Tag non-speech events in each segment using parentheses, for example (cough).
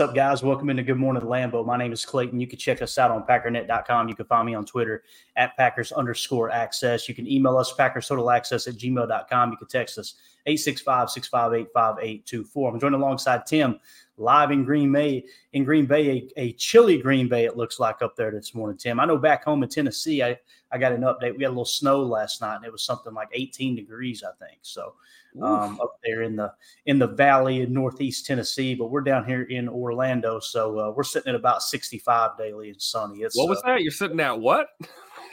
What's up, guys? Welcome into Good Morning Lambeau. My name is Clayton. You can check us out on packernet.com. You can find me on Twitter at Packers underscore access. You can email us Packers total access at gmail.com. You can text us 865 658 5824. I'm joined alongside Tim live in Green Bay, in Green Bay, a, a chilly Green Bay, it looks like up there this morning, Tim. I know back home in Tennessee, I, I got an update. We had a little snow last night and it was something like 18 degrees, I think. So um, up there in the in the valley in northeast Tennessee, but we're down here in Orlando, so uh, we're sitting at about 65 daily and sunny. It's what was uh, that? You're sitting at what?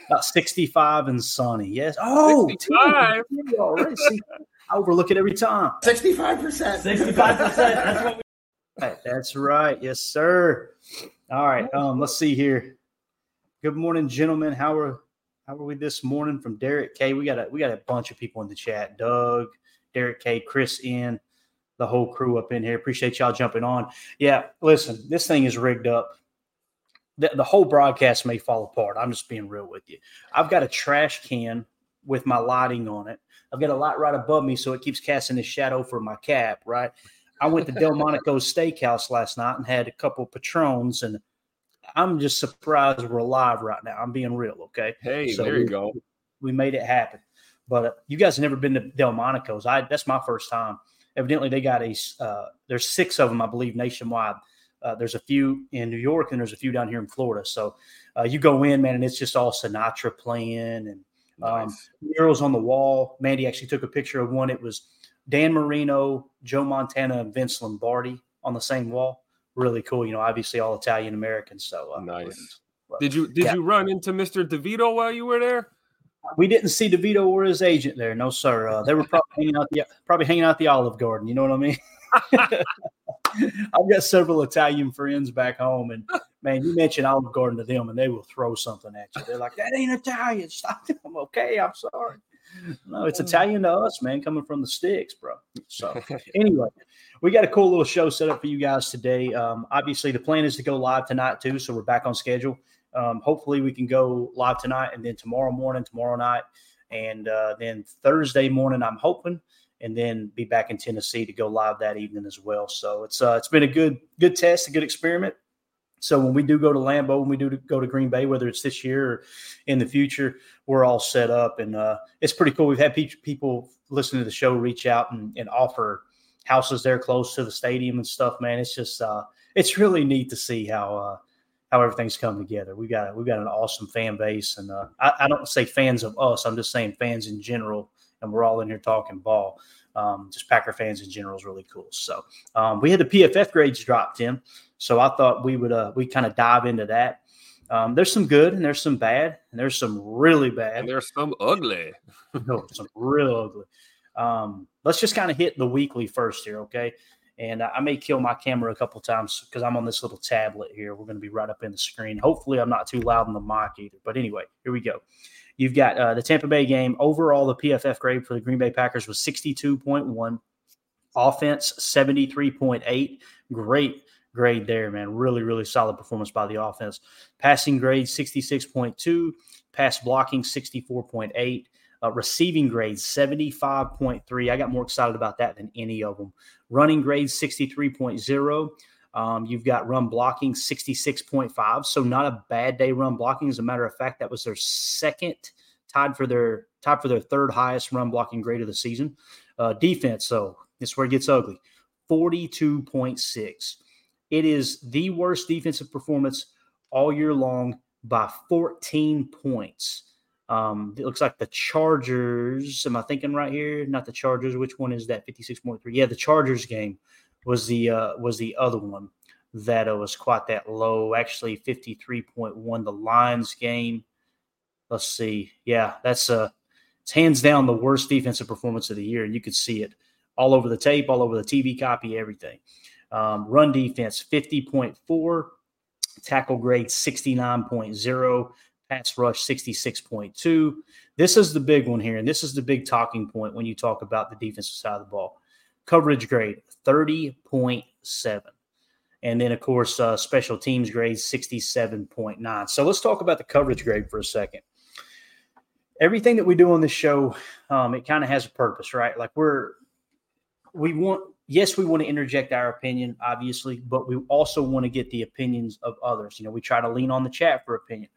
About 65 and sunny. Yes. Oh, 65. already. See, I overlook it every time. 65%. 65%. That's what we. (laughs) That's right. Yes, sir. All right. Um, let's see here. Good morning, gentlemen. How are how are we this morning from Derek K? We got a we got a bunch of people in the chat. Doug, Derek K, Chris in, the whole crew up in here. Appreciate y'all jumping on. Yeah, listen, this thing is rigged up. The, the whole broadcast may fall apart. I'm just being real with you. I've got a trash can with my lighting on it. I've got a light right above me, so it keeps casting the shadow for my cap, right? I went to Delmonico's (laughs) Steakhouse last night and had a couple Patrons, and I'm just surprised we're alive right now. I'm being real, okay? Hey, so there you we, go. We made it happen. But uh, you guys have never been to Delmonico's. I that's my first time. Evidently, they got a uh, there's six of them, I believe, nationwide. Uh, there's a few in New York and there's a few down here in Florida. So uh, you go in, man, and it's just all Sinatra playing and um, nice. murals on the wall. Mandy actually took a picture of one. It was Dan Marino, Joe Montana, and Vince Lombardi on the same wall. Really cool. You know, obviously all Italian Americans. So uh, nice. Did you did yeah. you run into Mr. DeVito while you were there? We didn't see DeVito or his agent there. No, sir. Uh, they were probably hanging out the probably hanging out the Olive Garden. You know what I mean? (laughs) I've got several Italian friends back home, and man, you mention Olive Garden to them, and they will throw something at you. They're like, "That ain't Italian." (laughs) Stop. I'm okay. I'm sorry. No, it's Italian to us, man, coming from the sticks, bro. So (laughs) anyway, we got a cool little show set up for you guys today. Um, obviously, the plan is to go live tonight too, so we're back on schedule. Um, hopefully, we can go live tonight and then tomorrow morning, tomorrow night, and uh, then Thursday morning. I'm hoping, and then be back in Tennessee to go live that evening as well. So it's uh, it's been a good good test, a good experiment. So when we do go to Lambeau, when we do go to Green Bay, whether it's this year or in the future, we're all set up, and uh, it's pretty cool. We've had pe- people listening to the show reach out and, and, offer houses there close to the stadium and stuff. Man, it's just uh, it's really neat to see how uh, how everything's come together. We got we got an awesome fan base, and uh, I, I, don't say fans of us. I'm just saying fans in general, and we're all in here talking ball. Um, just Packer fans in general is really cool. So um, we had the PFF grades dropped in, so I thought we would uh, we kind of dive into that. Um, there's some good and there's some bad and there's some really bad. And there's some ugly. no, (laughs) some real ugly. Um, let's just kind of hit the weekly first here, okay? And I may kill my camera a couple times because I'm on this little tablet here. We're going to be right up in the screen. Hopefully, I'm not too loud in the mic either. But anyway, here we go. You've got uh, the Tampa Bay game. Overall, the PFF grade for the Green Bay Packers was 62.1. Offense, 73.8. Great grade there, man. Really, really solid performance by the offense. Passing grade, 66.2. Pass blocking, 64.8. Uh, receiving grades 75.3. I got more excited about that than any of them. Running grades 63.0. Um, you've got run blocking 66.5. So not a bad day run blocking. As a matter of fact, that was their second, tied for their tied for their third highest run blocking grade of the season. Uh, defense, so this is where it gets ugly. 42.6. It is the worst defensive performance all year long by 14 points. Um, it looks like the Chargers. Am I thinking right here? Not the Chargers. Which one is that? Fifty six point three. Yeah, the Chargers game was the uh, was the other one that uh, was quite that low. Actually, fifty three point one. The Lions game. let's see. Yeah, that's uh, it's hands down the worst defensive performance of the year, and you could see it all over the tape, all over the TV copy, everything. Um, run defense 50.4, tackle grade 69.0, pass rush 66.2. This is the big one here, and this is the big talking point when you talk about the defensive side of the ball. Coverage grade 30.7. And then, of course, uh, special teams grade 67.9. So let's talk about the coverage grade for a second. Everything that we do on this show, um, it kind of has a purpose, right? Like we're, we want, yes, we want to interject our opinion, obviously, but we also want to get the opinions of others. You know, we try to lean on the chat for opinion.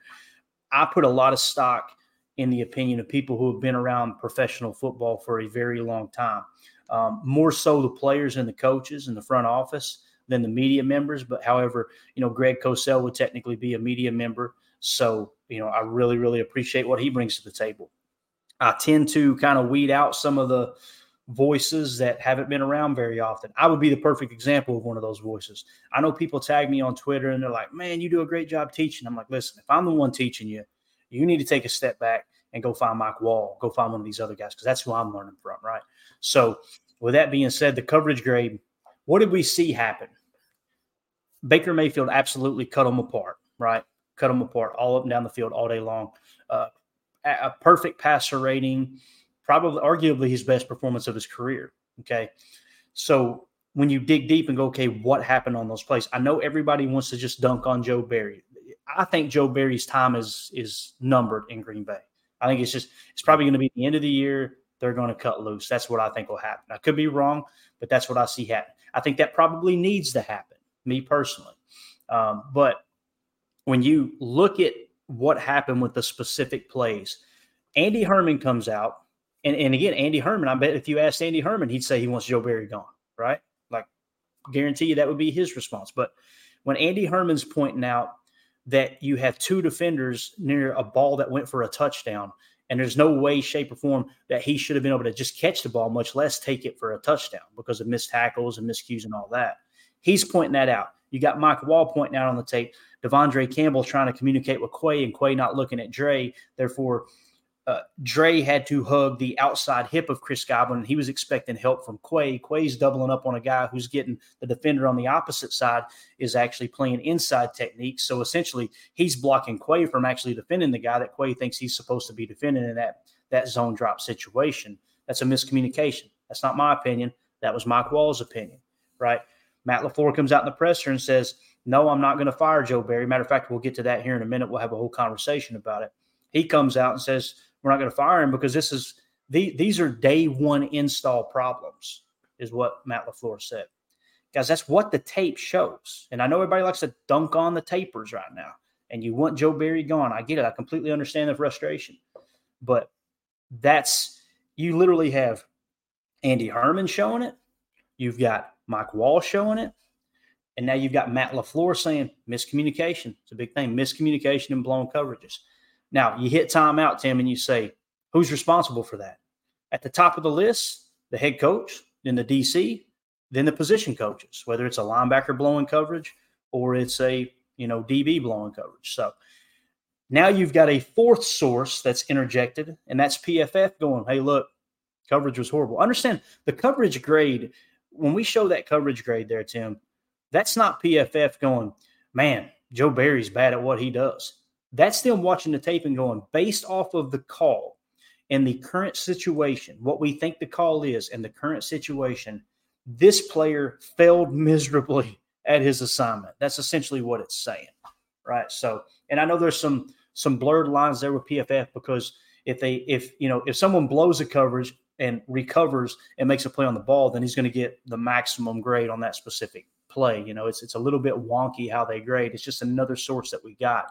I put a lot of stock in the opinion of people who have been around professional football for a very long time. Um, more so the players and the coaches in the front office than the media members. But however, you know, Greg Cosell would technically be a media member. So, you know, I really, really appreciate what he brings to the table. I tend to kind of weed out some of the voices that haven't been around very often. I would be the perfect example of one of those voices. I know people tag me on Twitter and they're like, man, you do a great job teaching. I'm like, listen, if I'm the one teaching you, you need to take a step back and go find Mike Wall, go find one of these other guys, because that's who I'm learning from, right? So, with that being said, the coverage grade, what did we see happen? Baker Mayfield absolutely cut them apart, right? Cut them apart all up and down the field all day long. Uh, a perfect passer rating, probably arguably his best performance of his career. Okay. So when you dig deep and go, okay, what happened on those plays? I know everybody wants to just dunk on Joe Barry. I think Joe Barry's time is is numbered in Green Bay. I think it's just it's probably going to be the end of the year. They're going to cut loose. That's what I think will happen. I could be wrong, but that's what I see happen. I think that probably needs to happen me personally. Um, but when you look at what happened with the specific plays, Andy Herman comes out, and, and again, Andy Herman, I bet if you asked Andy Herman, he'd say he wants Joe Barry gone, right? Like, guarantee you that would be his response. But when Andy Herman's pointing out that you have two defenders near a ball that went for a touchdown, and there's no way, shape, or form that he should have been able to just catch the ball, much less take it for a touchdown because of missed tackles and miscues and all that. He's pointing that out. You got Mike Wall pointing out on the tape. De'Vondre Campbell trying to communicate with Quay, and Quay not looking at Dre. Therefore, uh, Dre had to hug the outside hip of Chris and he was expecting help from Quay. Quay's doubling up on a guy who's getting the defender on the opposite side is actually playing inside techniques. So essentially, he's blocking Quay from actually defending the guy that Quay thinks he's supposed to be defending in that that zone drop situation. That's a miscommunication. That's not my opinion. That was Mike Wall's opinion, right? Matt LaFleur comes out in the presser and says, No, I'm not going to fire Joe Barry. Matter of fact, we'll get to that here in a minute. We'll have a whole conversation about it. He comes out and says, We're not going to fire him because this is the, these are day one install problems, is what Matt LaFleur said. Guys, that's what the tape shows. And I know everybody likes to dunk on the tapers right now. And you want Joe Barry gone. I get it. I completely understand the frustration. But that's you literally have Andy Herman showing it. You've got Mike Wall showing it. And now you've got Matt LaFleur saying miscommunication. It's a big thing. Miscommunication and blown coverages. Now you hit timeout, Tim, and you say, who's responsible for that? At the top of the list, the head coach, then the DC, then the position coaches, whether it's a linebacker blowing coverage or it's a you know DB blowing coverage. So now you've got a fourth source that's interjected, and that's PFF going, hey, look, coverage was horrible. Understand the coverage grade when we show that coverage grade there, Tim, that's not PFF going, man, Joe Barry's bad at what he does. That's them watching the tape and going, based off of the call and the current situation, what we think the call is and the current situation, this player failed (laughs) miserably at his assignment. That's essentially what it's saying. Right. So, and I know there's some some blurred lines there with PFF because if they if you know if someone blows a coverage and recovers and makes a play on the ball, then he's going to get the maximum grade on that specific play. You know, it's it's a little bit wonky how they grade. It's just another source that we got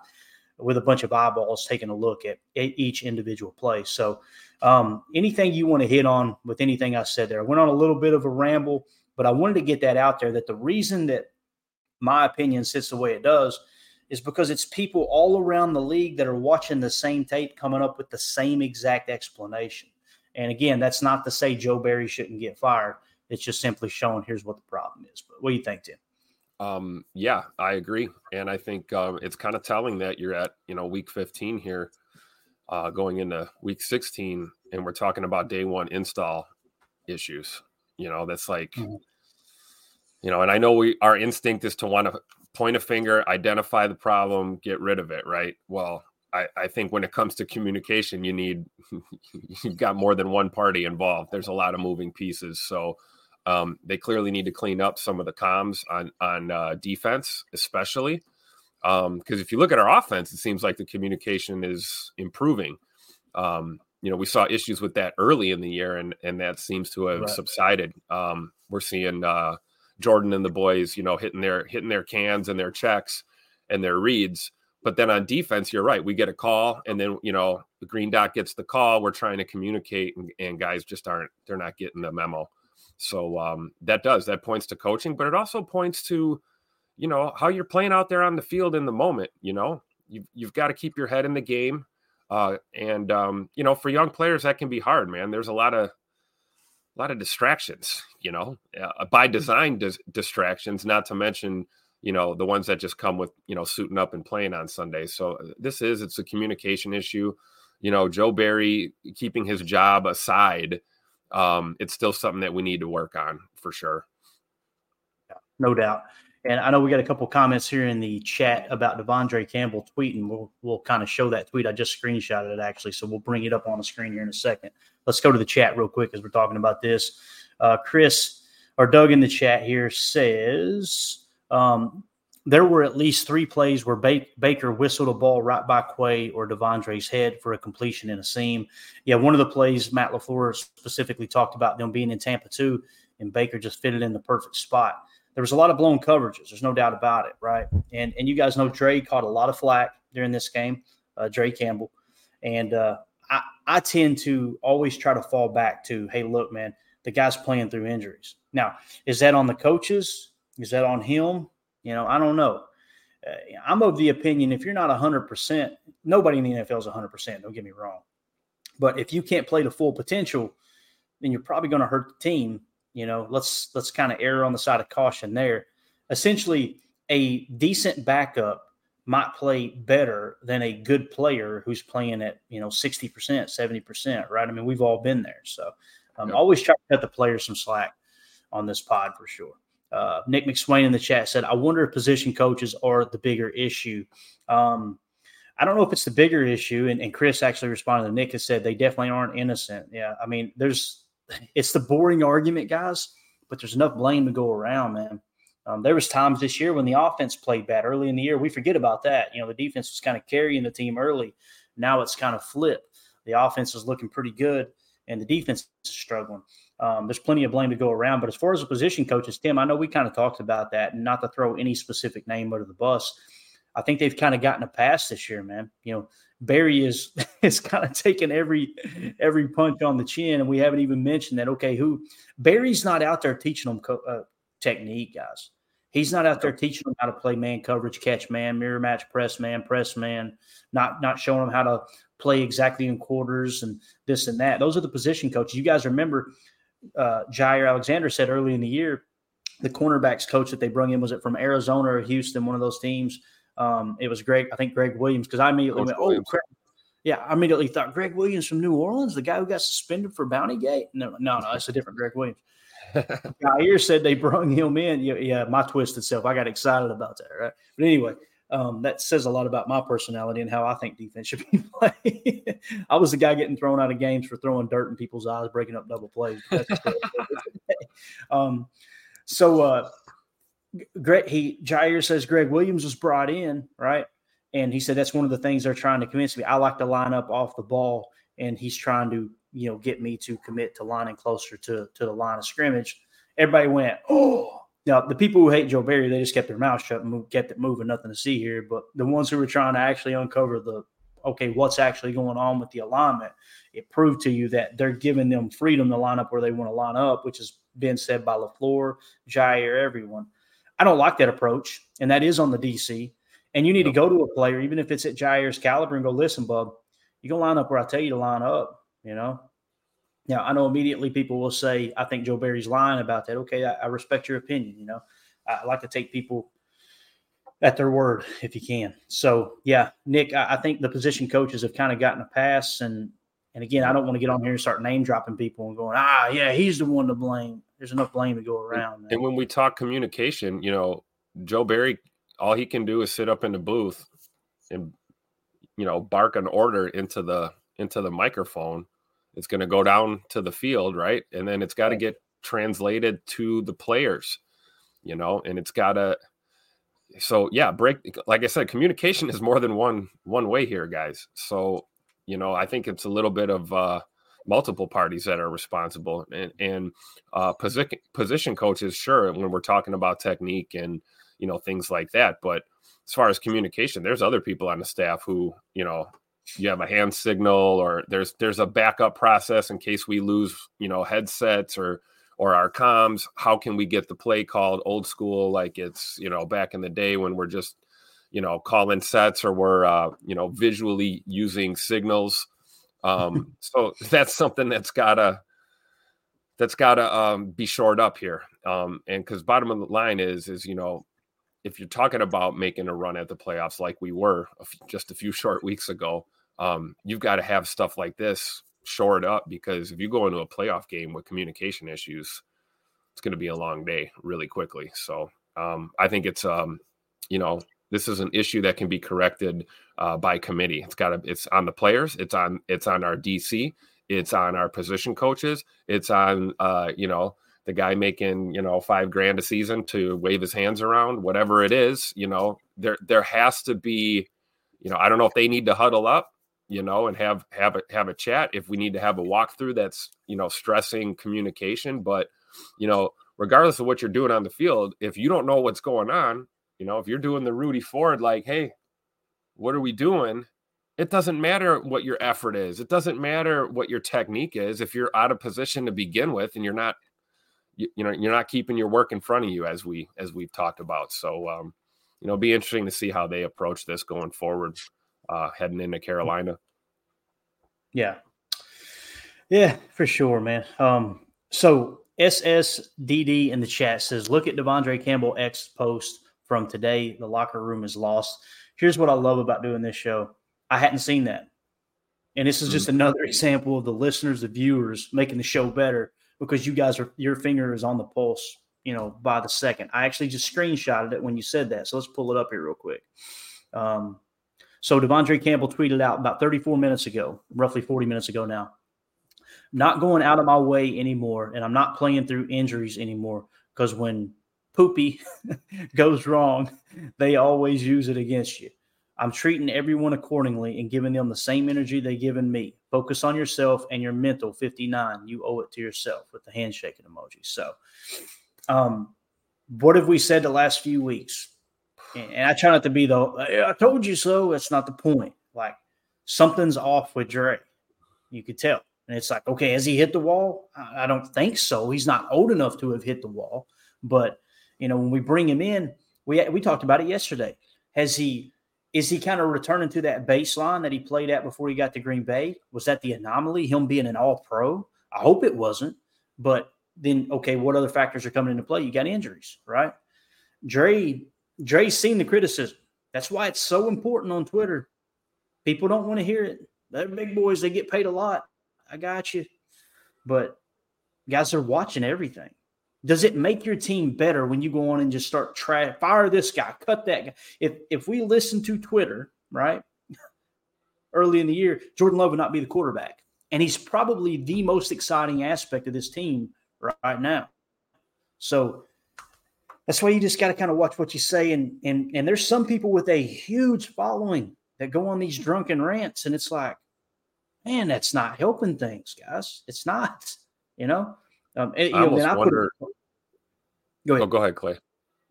with a bunch of eyeballs taking a look at each individual play. So, um, anything you want to hit on with anything I said there? I went on a little bit of a ramble, but I wanted to get that out there that the reason that my opinion sits the way it does is because it's people all around the league that are watching the same tape coming up with the same exact explanation. And again, that's not to say Joe Barry shouldn't get fired. It's just simply showing here's what the problem is. But what do you think, Tim? Um, yeah, I agree, and I think um, it's kind of telling that you're at you know week 15 here. uh, going into week 16, and we're talking about day one install issues. You know, that's like, mm-hmm. you know, and I know we our instinct is to want to point a finger, identify the problem, get rid of it, right? Well, I, I think when it comes to communication, you need (laughs) you've got more than one party involved. There's a lot of moving pieces, so um, they clearly need to clean up some of the comms on on uh, defense, especially because um, if you look at our offense, it seems like the communication is improving. Um, you know, we saw issues with that early in the year, and and that seems to have right. subsided. Um, we're seeing uh, Jordan and the boys, you know, hitting their hitting their cans and their checks and their reads. But then on defense, you're right. We get a call, and then you know the green dot gets the call. We're trying to communicate, and, and guys just aren't. They're not getting the memo. So um, that does that points to coaching, but it also points to, you know, how you're playing out there on the field in the moment. You know, you've you've got to keep your head in the game, uh, and um, you know, for young players that can be hard, man. There's a lot of a lot of distractions, you know, uh, by mm. design dis- distractions, not to mention you know the ones that just come with you know suiting up and playing on Sunday. So uh, this is it's a communication issue. You know, Joe Barry keeping his job aside, um, it's still something that we need to work on for sure. Yeah, no doubt. And I know we got a couple comments here in the chat about De'Vondre Campbell tweeting. We'll we'll kind of show that tweet. I just screenshotted it actually, so we'll bring it up on the screen here in a second. Let's go to the chat real quick as we're talking about this. Uh, Chris or Doug in the chat here says um, there were at least three plays where ba- Baker whistled a ball right by Quay or De'Vondre's head for a completion in a seam. Yeah, one of the plays Matt LaFleur specifically talked about them being in Tampa too, and Baker just fitted in the perfect spot. There was a lot of blown coverages. There's no doubt about it, right? And and you guys know Dre caught a lot of flack during this game, uh, Dre Campbell, and uh, I I tend to always try to fall back to, hey, look, man, the guy's playing through injuries. Now, is that on the coaches? Is that on him? You know, I don't know. Uh, I'm of the opinion if you're not 100%, nobody in the NFL is 100%, don't get me wrong. But if you can't play to full potential, then you're probably going to hurt the team. You know, let's let's kind of err on the side of caution there. Essentially, a decent backup might play better than a good player who's playing at you know 60%, 70%, right? I mean, we've all been there. So um, yep. always try to cut the players some slack on this pod for sure. Uh, Nick McSwain in the chat said, I wonder if position coaches are the bigger issue. Um, I don't know if it's the bigger issue. And, and Chris actually responded to Nick and said they definitely aren't innocent. Yeah. I mean, there's, (laughs) it's the boring argument, guys, but there's enough blame to go around, man. Um, there was times this year when the offense played bad early in the year. We forget about that. You know, the defense was kind of carrying the team early. Now it's kind of flipped. The offense is looking pretty good, and the defense is struggling. Um, there's plenty of blame to go around. But as far as the position coaches, Tim, I know we kind of talked about that, and not to throw any specific name under the bus. I think they've kind of gotten a pass this year, man. You know, Barry is (laughs) is kind of taking every every punch on the chin, and we haven't even mentioned that. Okay, who Barry's not out there teaching them co- uh, technique, guys. He's not out there teaching them how to play man coverage, catch man, mirror match, press man, press man. Not not showing them how to play exactly in quarters and this and that. Those are the position coaches. You guys remember uh, Jaire Alexander said early in the year, the cornerbacks coach that they brought in was it from Arizona or Houston, one of those teams. Um, it was Greg, I think Greg Williams, because I immediately coach went, Williams. oh, crap. Yeah, I immediately thought Greg Williams from New Orleans, the guy who got suspended for Bounty Gate. No, no, no, it's a different Greg Williams. (laughs) Jaire said they brought him in. Yeah, yeah, my twisted self. I got excited about that, right? But anyway, um, that says a lot about my personality and how I think defense should be (laughs) played. I was the guy getting thrown out of games for throwing dirt in people's eyes, breaking up double plays. (laughs) um, so, uh, Greg, he Jaire says Greg Williams was brought in, right? And he said that's one of the things they're trying to convince me. I like to line up off the ball, and he's trying to, you know, get me to commit to lining closer to to the line of scrimmage. Everybody went, oh, now, the people who hate Joe Barry, they just kept their mouth shut and kept it moving. Nothing to see here. But the ones who were trying to actually uncover the okay, what's actually going on with the alignment, it proved to you that they're giving them freedom to line up where they want to line up, which has been said by LaFleur, Jaire, everyone. I don't like that approach, and that is on the DC. And you need to go to a player, even if it's at Jaire's caliber, and go, listen, bub, you go line up where I tell you to line up. You know, now, I know immediately people will say, I think Joe Barry's lying about that. Okay, I, I respect your opinion. You know, I, I like to take people at their word if you can. So yeah, Nick, I, I think the position coaches have kind of gotten a pass, and and again, I don't want to get on here and start name dropping people and going, ah, yeah, he's the one to blame. There's enough blame to go around. Man. And when we talk communication, you know, Joe Barry, all he can do is sit up in the booth and you know bark an order into the into the microphone. It's going to go down to the field, right? And then it's got to get translated to the players, you know, and it's got to so yeah, break like I said, communication is more than one one way here, guys. So you know, I think it's a little bit of uh, multiple parties that are responsible, and, and uh, position position coaches, sure, when we're talking about technique and you know things like that, but as far as communication, there's other people on the staff who you know you have a hand signal or there's there's a backup process in case we lose you know headsets or or our comms how can we get the play called? Old school like it's you know back in the day when we're just you know calling sets or we're uh, you know visually using signals. Um, (laughs) so that's something that's gotta that's gotta um, be shored up here. Um, and because bottom of the line is is you know if you're talking about making a run at the playoffs like we were a f- just a few short weeks ago um, you've got to have stuff like this shored up because if you go into a playoff game with communication issues, it's going to be a long day really quickly. So um, I think it's um, you know this is an issue that can be corrected uh, by committee. It's got to it's on the players. It's on it's on our DC. It's on our position coaches. It's on uh, you know the guy making you know five grand a season to wave his hands around, whatever it is. You know there there has to be you know I don't know if they need to huddle up you know, and have have a have a chat if we need to have a walkthrough that's you know stressing communication. But you know, regardless of what you're doing on the field, if you don't know what's going on, you know, if you're doing the Rudy Ford, like, hey, what are we doing? It doesn't matter what your effort is. It doesn't matter what your technique is. If you're out of position to begin with, and you're not, you, you know, you're not keeping your work in front of you as we as we've talked about. So, um, you know, be interesting to see how they approach this going forward uh, heading into Carolina. Yeah. Yeah, for sure, man. Um, so SSDD in the chat says, look at De'Vondre Campbell X post from today. The locker room is lost. Here's what I love about doing this show. I hadn't seen that. And this is just mm. another (laughs) example of the listeners, the viewers making the show better because you guys are your finger is on the pulse, you know, by the second. I actually just screenshotted it when you said that. So let's pull it up here real quick. Um, so De'Vondre Campbell tweeted out about 34 minutes ago, roughly 40 minutes ago now. Not going out of my way anymore, and I'm not playing through injuries anymore because when poopy (laughs) goes wrong, they always use it against you. I'm treating everyone accordingly and giving them the same energy they've given me. Focus on yourself and your mental 59. You owe it to yourself with the handshaking emoji. So, um, what have we said the last few weeks? And I try not to be the I told you so. That's not the point. Like something's off with Dre. You could tell. And it's like, okay, has he hit the wall? I don't think so. He's not old enough to have hit the wall. But you know, when we bring him in, we we talked about it yesterday. Has he is he kind of returning to that baseline that he played at before he got to Green Bay? Was that the anomaly? Him being an all pro? I hope it wasn't. But then okay, what other factors are coming into play? You got injuries, right? Dre Dre's seen the criticism. That's why it's so important on Twitter. People don't want to hear it. They're big boys, they get paid a lot. I got you. But guys are watching everything. Does it make your team better when you go on and just start try fire this guy, cut that guy? If if we listen to Twitter, right? (laughs) Early in the year, Jordan Love would not be the quarterback. And he's probably the most exciting aspect of this team right now. So that's why you just got to kind of watch what you say. And and and there's some people with a huge following that go on these drunken rants, and it's like, man, that's not helping things, guys. It's not, you know. Um, and, you I know, I wonder. Put, go ahead. Oh, go ahead, Clay.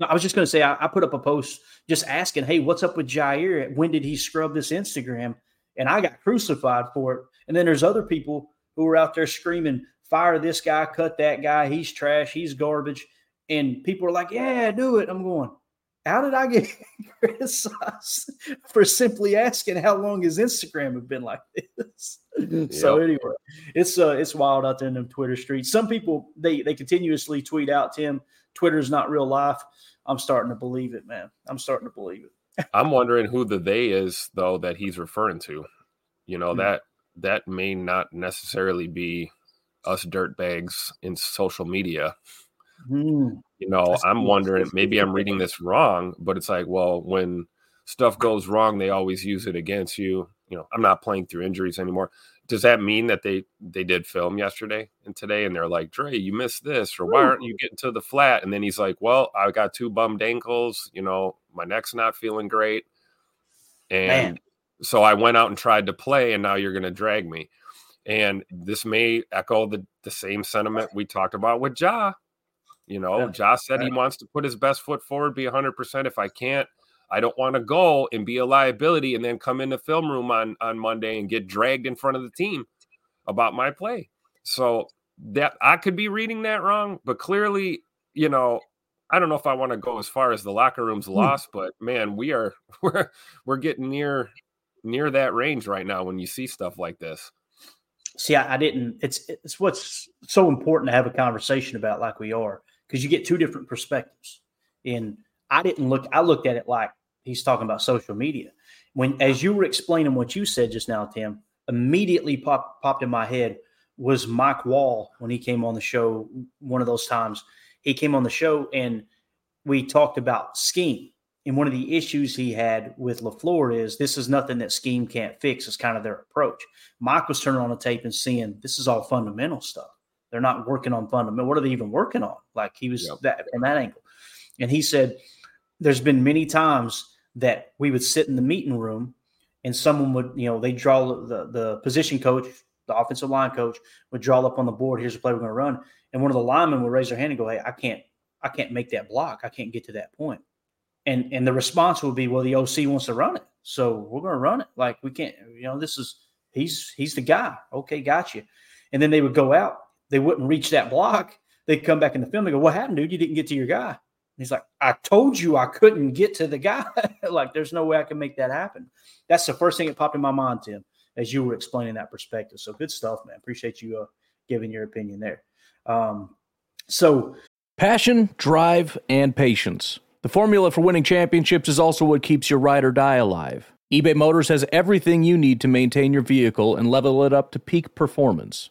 No, I was just going to say I, I, put up a post just asking, "Hey, what's up with Jaire? When did he scrub this Instagram?" And I got crucified for it. And then there's other people who are out there screaming, "Fire this guy! Cut that guy! He's trash! He's garbage!" And people are like, "Yeah, do it." I'm going, "How did I get (laughs) criticized for simply asking how long his Instagram have been like this?" (laughs) Yep. So anyway, it's uh, it's wild out there in them Twitter streets. Some people they they continuously tweet out, "Tim, Twitter's not real life." I'm starting to believe it, man. I'm starting to believe it. I'm wondering who the they is though that he's referring to. You know, mm-hmm. that that may not necessarily be us dirtbags in social media. Mm. You know, That's I'm wondering maybe I'm reading this wrong, but it's like, well, when stuff goes wrong, they always use it against you. You know, I'm not playing through injuries anymore. Does that mean that they they did film yesterday and today and they're like, Dre, you missed this, or why aren't you getting to the flat? And then he's like, Well, I got two bummed ankles, you know, my neck's not feeling great. And Man. so I went out and tried to play, and now you're gonna drag me. And this may echo the, the same sentiment we talked about with Ja. You know, yeah. Ja said he wants to put his best foot forward, be 100%. If I can't, I don't want to go and be a liability and then come in the film room on, on Monday and get dragged in front of the team about my play. So that I could be reading that wrong, but clearly, you know, I don't know if I want to go as far as the locker room's hmm. lost, but man, we are (laughs) we're we're getting near near that range right now when you see stuff like this see, I, I, didn't. It's it's what's so important to have a conversation about, like we are, because you get two different perspectives. And I didn't look. I looked at it like he's talking about social media. When as you were explaining what you said just now, Tim, immediately popped popped in my head was Mike Wall when he came on the show. One of those times he came on the show and we talked about scheme and one of the issues he had with LaFleur is this is nothing that scheme can't fix. It's kind of their approach. Mike was turning on the tape and seeing this is all fundamental stuff. They're not working on fundamental. What are they even working on? Like he was yep. that from that angle. And he said, there's been many times that we would sit in the meeting room and someone would, you know, they draw the, the position coach, the offensive line coach would draw up on the board, here's the play we're going to run. And one of the linemen would raise their hand and go, Hey, I can't, I can't make that block. I can't get to that point. and and the response would be, well, the OC wants to run it, so we're going to run it. Like we can't, you know, this is he's he's the guy. Okay, got you. And then they would go out. They wouldn't reach that block. They'd come back in the film. They go, "What happened, dude? You didn't get to your guy." And he's like, "I told you I couldn't get to the guy. (laughs) like, there's no way I can make that happen." That's the first thing that popped in my mind, Tim, as you were explaining that perspective. So good stuff, man. Appreciate you uh, giving your opinion there. Um, so, passion, drive, and patience. The formula for winning championships is also what keeps your ride or die alive. eBay Motors has everything you need to maintain your vehicle and level it up to peak performance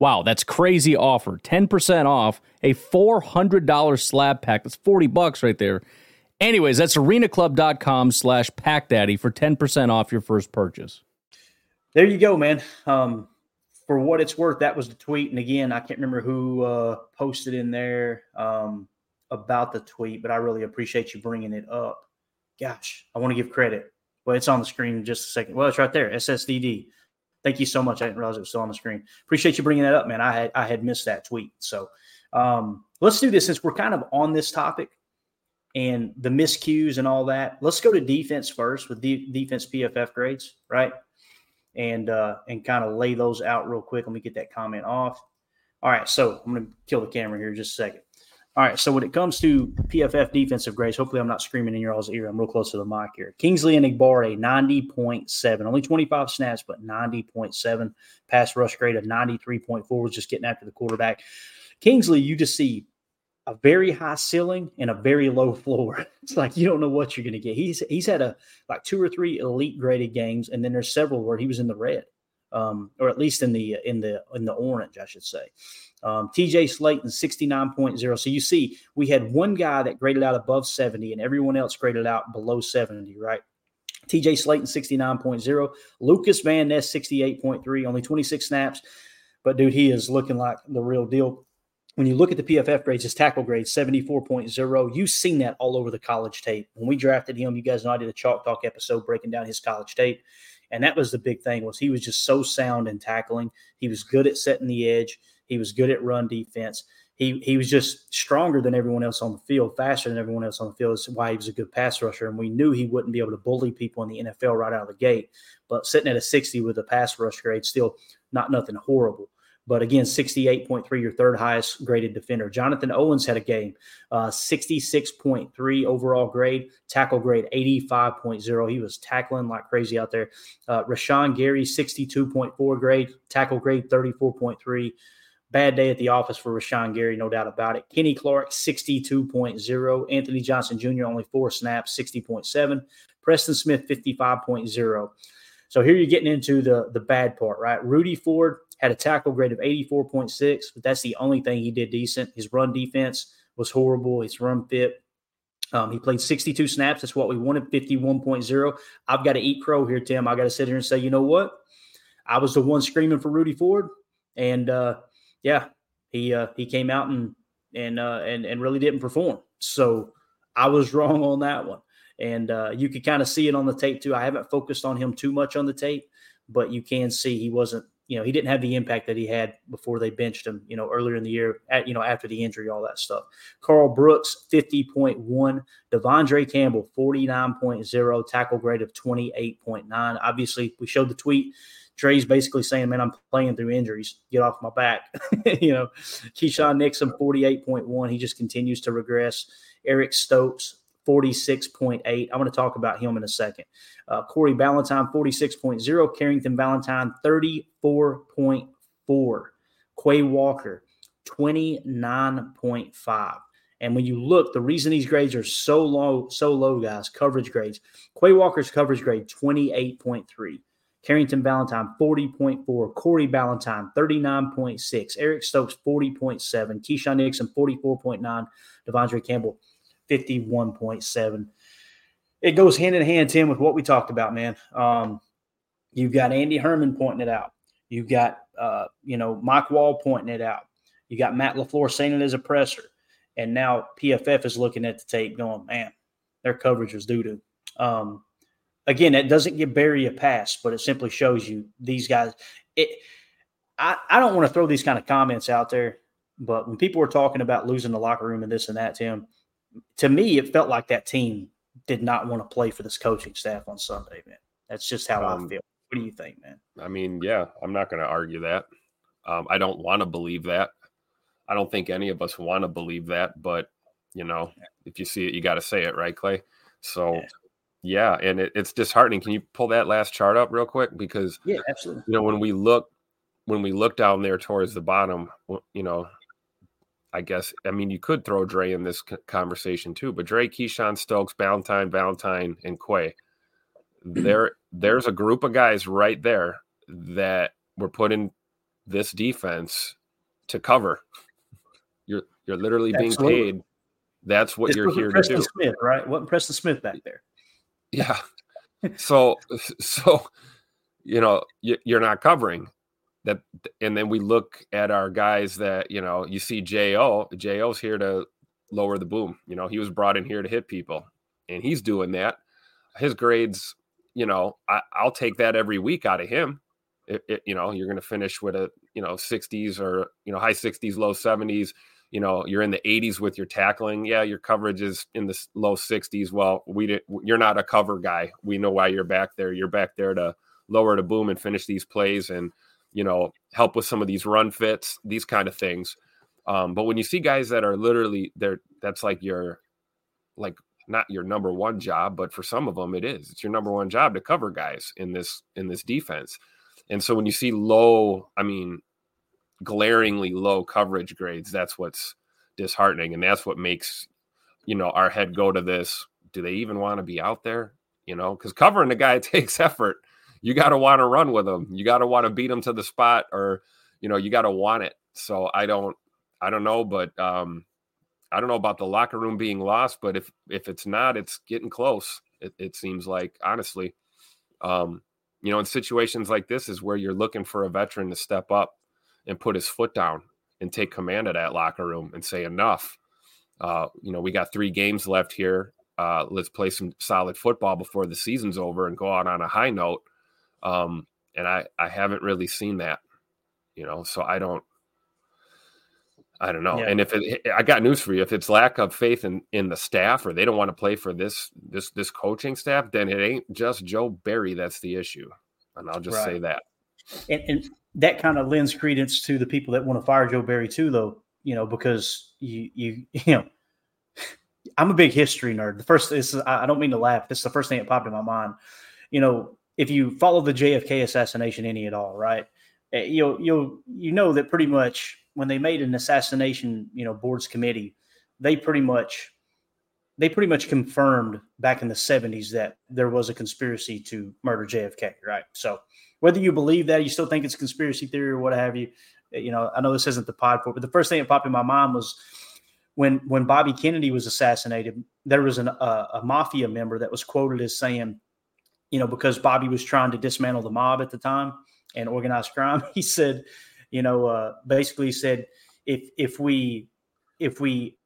Wow, that's crazy offer. 10% off a $400 slab pack. That's 40 bucks right there. Anyways, that's arenaclub.com slash packdaddy for 10% off your first purchase there you go, man. Um, for what it's worth, that was the tweet. And again, I can't remember who uh, posted in there um, about the tweet, but I really appreciate you bringing it up. Gosh, I want to give credit. Well, it's on the screen in just a second. Well, it's right there. SSDD. Thank you so much. I didn't realize it was still on the screen. Appreciate you bringing that up, man. I had I had missed that tweet. So um, let's do this since we're kind of on this topic and the miscues and all that. Let's go to defense first with de- defense PFF grades, right? and uh, and kind of lay those out real quick. Let me get that comment off. All right, so I'm going to kill the camera here just a second. All right. So when it comes to PFF defensive grades, hopefully I'm not screaming in your all's ear. I'm real close to the mic here. Kingsley and Enagbare, 90.7. Only 25 snaps, but 90.7. Pass rush grade of 93.4 was just getting after the quarterback. Kingsley, you just see a very high ceiling and a very low (laughs) floor. It's like you don't know what you're going to get. He's he's had a like two or three elite graded games, and then there's several where he was in the red, um, or at least in the in the in the orange, I should say. Um, TJ Slaton, 69.0. So you see, we had one guy that graded out above 70, and everyone else graded out below 70, right? TJ Slaton, 69.0. Lucas Van Ness 68.3, only 26 snaps. But dude, he is looking like the real deal when you look at the PFF grades, his tackle grade 74.0. You've seen that all over the college tape. When we drafted him, you guys know I did a chalk talk episode breaking down his college tape. And that was the big thing was he was just so sound in tackling. He was good at setting the edge. He was good at run defense. He he was just stronger than everyone else on the field, faster than everyone else on the field. That's why he was a good pass rusher. And we knew he wouldn't be able to bully people in the NFL right out of the gate. But sitting at a 60 with a pass rush grade, still not nothing horrible. But again, 68.3, your third highest graded defender. Jonathan Owens had a game, uh, 66.3 overall grade, tackle grade 85.0. He was tackling like crazy out there. Uh, Rashan Gary, 62.4 grade, tackle grade 34.3. Bad day at the office for Rashan Gary, no doubt about it. Kenny Clark, 62.0. Anthony Johnson Jr., only four snaps, 60.7. Preston Smith, 55.0. So here you're getting into the the bad part, right? Rudy Ford, had a tackle grade of 84.6, but that's the only thing he did decent. His run defense was horrible. His run fit. Um, he played 62 snaps. That's what we wanted, 51.0. I've got to eat crow here, Tim. I got to sit here and say, you know what? I was the one screaming for Rudy Ford, and uh, yeah, he uh, he came out and and uh, and and really didn't perform. So I was (laughs) wrong on that one, and uh, you could kind of see it on the tape too. I haven't focused on him too much on the tape, but you can see he wasn't you know, he didn't have the impact that he had before they benched him, you know, earlier in the year, at, you know, after the injury, all that stuff. Karl Brooks, 50.1. De'Vondre Campbell, 49.0. Tackle grade of 28.9. Obviously, we showed the tweet. Dre's basically saying, man, I'm playing through injuries. Get off my back. (laughs) you know, Keisean Nixon, 48.1. He just continues to regress. Eric Stokes, 46.8. I'm going to talk about him in a second. Uh, Corey Ballentine, 46.0. Carrington Valentine, 34.4. Quay Walker, 29.5. And when you look, the reason these grades are so low, so low, guys, coverage grades. Quay Walker's coverage grade, 28.3. Carrington Valentine, 40.4. Corey Ballentine, 39.6. Eric Stokes, 40.7. Keisean Nixon, 44.9. De'Vondre Campbell, 51.7. It goes hand in hand, Tim, with what we talked about, man. Um, you've got Andy Herman pointing it out. You've got, uh, you know, Mike Wall pointing it out. You got Matt LaFleur saying it as a presser. And now PFF is looking at the tape going, man, their coverage was doo doo. Um, again, that doesn't give Barry a pass, but it simply shows you these guys. It, I, I don't want to throw these kind of comments out there, but when people were talking about losing the locker room and this and that, Tim, to me, it felt like that team did not want to play for this coaching staff on Sunday, man. That's just how um, I feel. What do you think, man? I mean, yeah, I'm not going to argue that. Um, I don't want to believe that. I don't think any of us want to believe that, but you know, if you see it, you got to say it, right, Clay? So, yeah, yeah and it, it's disheartening. Can you pull that last chart up real quick? Because yeah, absolutely. You know, when we look when we look down there towards the bottom, you know, I guess I mean you could throw Dre in this conversation too, but Dre, Keisean Stokes, Valentine, Valentine, and Quay. (clears throat) There, there's a group of guys right there that were put in this defense to cover. You're you're literally being paid. That's what this you're here Preston to do, Smith, right? What Preston Smith back there? Yeah. (laughs) so (laughs) so you know you're not covering that and then we look at our guys that you know you see jo jo's here to lower the boom you know he was brought in here to hit people and he's doing that his grades you know I, will take that every week out of him it, it, you know you're going to finish with a you know 60s or you know high 60s low 70s you know you're in the 80s with your tackling yeah your coverage is in the low 60s well we didn't you're not a cover guy we know why you're back there you're back there to lower the boom and finish these plays and you know, help with some of these run fits, these kind of things. Um, but when you see guys that are literally there, that's like your like not your number one job, but for some of them it is. It's your number one job to cover guys in this in this defense. And so when you see low, I mean, glaringly low coverage grades, that's what's disheartening, and that's what makes you know our head go to this. Do they even want to be out there? You know, because covering the guy (laughs) takes effort. You got to want to run with him. You got to want to beat him to the spot, or you know, you got to want it. So I don't, I don't know, but um, I don't know about the locker room being lost, but if if it's not, it's getting close. It, it seems like honestly, um, you know, in situations like this is where you're looking for a veteran to step up and put his foot down and take command of that locker room and say enough. Uh, you know, we got three games left here. Uh, let's play some solid football before the season's over and go out on a high note. Um, and I, I haven't really seen that, you know, so I don't, I don't know. Yeah. And if it, I got news for you, if it's lack of faith in, in the staff or they don't want to play for this, this, this coaching staff, then it ain't just Joe Barry. That's the issue. And I'll just right. say that. And, and that kind of lends credence to the people that want to fire Joe Barry too, though, you know, because you, you, (laughs) you know, I'm a big history nerd. The first is, I don't mean to laugh. This is the first thing that popped in my mind. You know, if you follow the JFK assassination any at all, right? Eh, you'll, you'll, you know that pretty much when they made an assassination, you know, boards committee, they pretty much, they pretty much confirmed back in the 70s that there was a conspiracy to murder JFK, right? So, whether you believe that, you still think it's conspiracy theory or what have you. You know, I know this isn't the pod for, but the first thing that popped in my mind was when when Bobby Kennedy was assassinated. There was an, a mafia member that was quoted as saying, you know, because Bobby was trying to dismantle the mob at the time and organized crime. (laughs) He said, you know, uh, basically said, if if we if we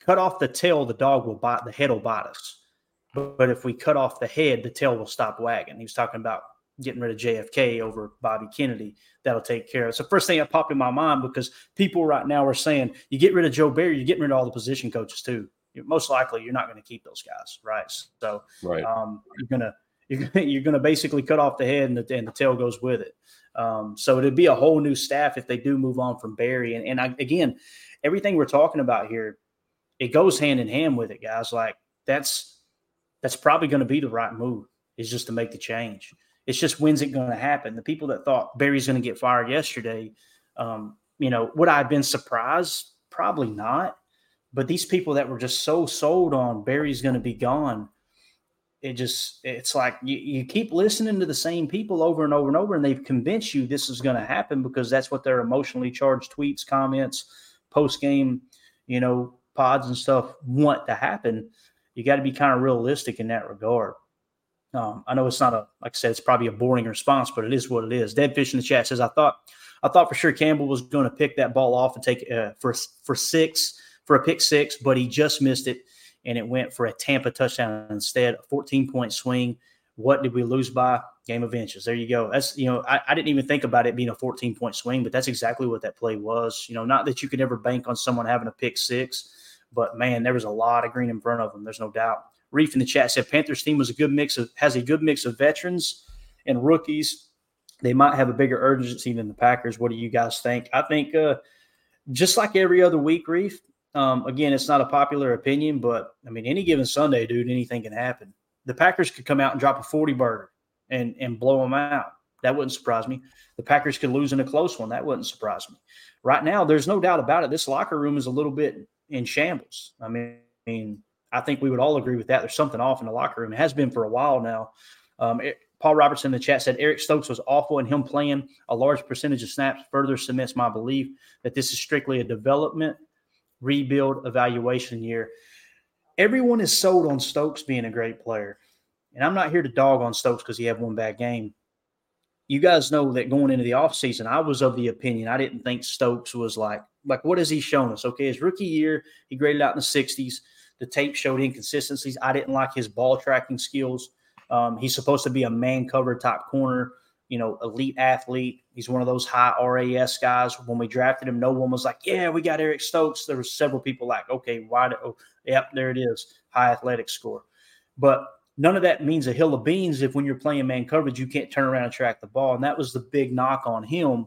cut off the tail, the dog will bite, the head will bite us. But, but if we cut off the head, the tail will stop wagging. He was talking about getting rid of JFK over Bobby Kennedy. That'll take care of it. So first thing that popped in my mind because people right now are saying you get rid of Joe Barry, you're getting rid of all the position coaches too. Most likely, you're not going to keep those guys, right? So right. Um, you're gonna you're, (laughs) you're gonna basically cut off the head and the, and the tail goes with it. Um, so it'd be a whole new staff if they do move on from Barry. And, and I, again, everything we're talking about here, it goes hand in hand with it, guys. Like that's that's probably going to be the right move is just to make the change. It's just when's it going to happen? The people that thought Barry's going to get fired yesterday, um, you know, would I have been surprised? Probably not. But these people that were just so sold on Barry's going to be gone, it just it's like you, you keep listening to the same people over and over and over, and they've convinced you this is going to happen because that's what their emotionally charged tweets, comments, post game, you know, pods and stuff want to happen. You got to be kind of realistic in that regard. Um, I know it's not a like I said, it's probably a boring response, but it is what it is. Dead fish in the chat says, "I thought, I thought for sure Campbell was going to pick that ball off and take uh, for for six for a pick six, but he just missed it, and it went for a Tampa touchdown instead. A 14 point swing. What did we lose by? Game of inches. There you go. That's you know, I, I didn't even think about it being a 14 point swing, but that's exactly what that play was. You know, not that you could ever bank on someone having a pick six, but man, there was a lot of green in front of them. There's no doubt. Reef in the chat said Panthers team was a good mix of has a good mix of veterans and rookies. They might have a bigger urgency than the Packers. What do you guys think? I think uh, just like every other week, Reef. Um, again, it's not a popular opinion, but I mean, any given Sunday, dude, anything can happen. The Packers could come out and drop a 40 burger and and blow them out. That wouldn't surprise me. The Packers could lose in a close one. That wouldn't surprise me. Right now, there's no doubt about it. This locker room is a little bit in shambles. I mean, I think we would all agree with that. There's something off in the locker room. It has been for a while now. Um, it, Paul Robertson in the chat said Eric Stokes was awful, and him playing a large percentage of snaps further cements my belief that this is strictly a development, rebuild, evaluation year. Everyone is sold on Stokes being a great player. And I'm not here to dog on Stokes because he had one bad game. You guys know that going into the offseason, I was of the opinion I didn't think Stokes was like, like, what has he shown us? Okay, his rookie year, he graded out in the 60s. The tape showed inconsistencies. I didn't like his ball tracking skills. Um, he's supposed to be a man cover top corner, you know, elite athlete. He's one of those high RAS guys. When we drafted him, no one was like, "Yeah, we got Eric Stokes." There were several people like, "Okay, why?" Do, oh, yep, there it is, high athletic score. But none of that means a hill of beans if when you're playing man coverage, you can't turn around and track the ball. And that was the big knock on him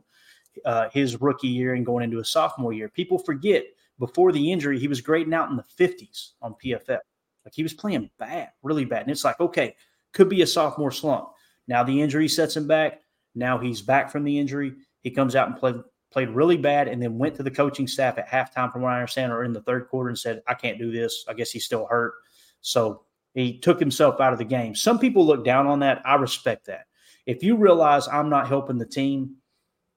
uh, his rookie year and going into his sophomore year. People forget before the injury, he was grading out in the 50s on PFF. Like he was playing bad, really bad. And it's like, okay, could be a sophomore slump. Now the injury sets him back. Now he's back from the injury. He comes out and played played really bad, and then went to the coaching staff at halftime, from what I understand, or in the third quarter, and said, "I can't do this. I guess he's still hurt." So he took himself out of the game. Some people look down on that. I respect that. If you realize I'm not helping the team,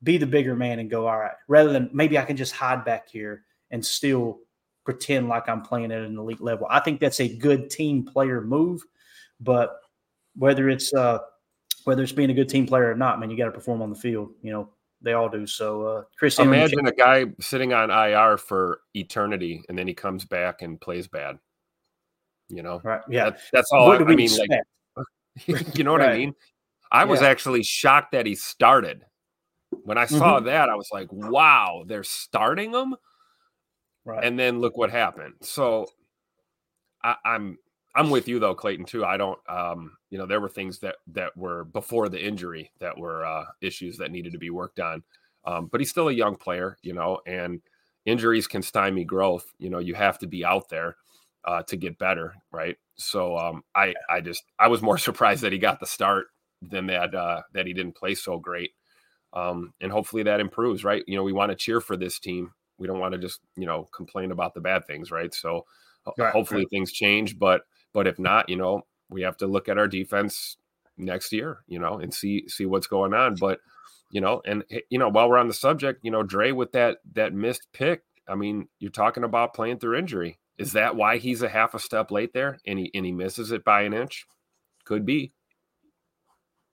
be the bigger man and go, all right, rather than maybe I can just hide back here and still pretend like I'm playing at an elite level. I think that's a good team player move, but whether it's uh, whether it's being a good team player or not, man, you got to perform on the field. You know, they all do. So, uh, Chris, imagine a guy sitting on IR for eternity, and then he comes back and plays bad. You know, right? Yeah, that, that's all. I, I mean, expect? like, (laughs) you know what right. I mean? I was yeah. actually shocked that he started. When I saw mm-hmm. that, I was like, "Wow, they're starting him." Right. And then look what happened. So I, I'm I'm with you though, Clayton. Too. I don't. Um, you know, there were things that that were before the injury that were uh, issues that needed to be worked on. Um, but he's still a young player, you know, and injuries can stymie growth. You know, you have to be out there uh, to get better, right? So um, I I just I was more (laughs) surprised that he got the start than that uh, that he didn't play so great. Um, and hopefully that improves, right? You know, we want to cheer for this team. We don't want to just you know complain about the bad things, right? So right, hopefully right. things change, but but if not, you know, we have to look at our defense next year, you know, and see see what's going on. But you know, and you know, while we're on the subject, you know, Dre with that that missed pick. I mean, you're talking about playing through injury. Is that why he's a half a step late there, and he and he misses it by an inch? Could be.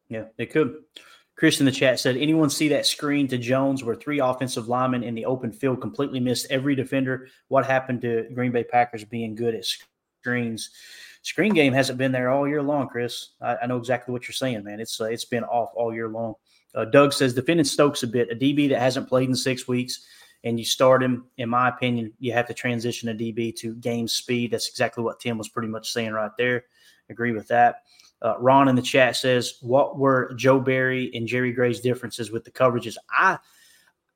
Yeah, it could. Chris in the chat said, anyone see that screen to Jones where three offensive linemen in the open field completely missed every defender? What happened to Green Bay Packers being good at screens? screen game hasn't been there all year long, Chris. I, I know exactly what you're saying, man. It's uh, it's been off all year long. Uh, Doug says defending Stokes a bit, a DB that hasn't played in six weeks, and you start him. In my opinion, you have to transition a DB to game speed. That's exactly what Tim was pretty much saying right there. Agree with that. Uh, Ron in the chat says, "What were Joe Barry and Jerry Gray's differences with the coverages?" I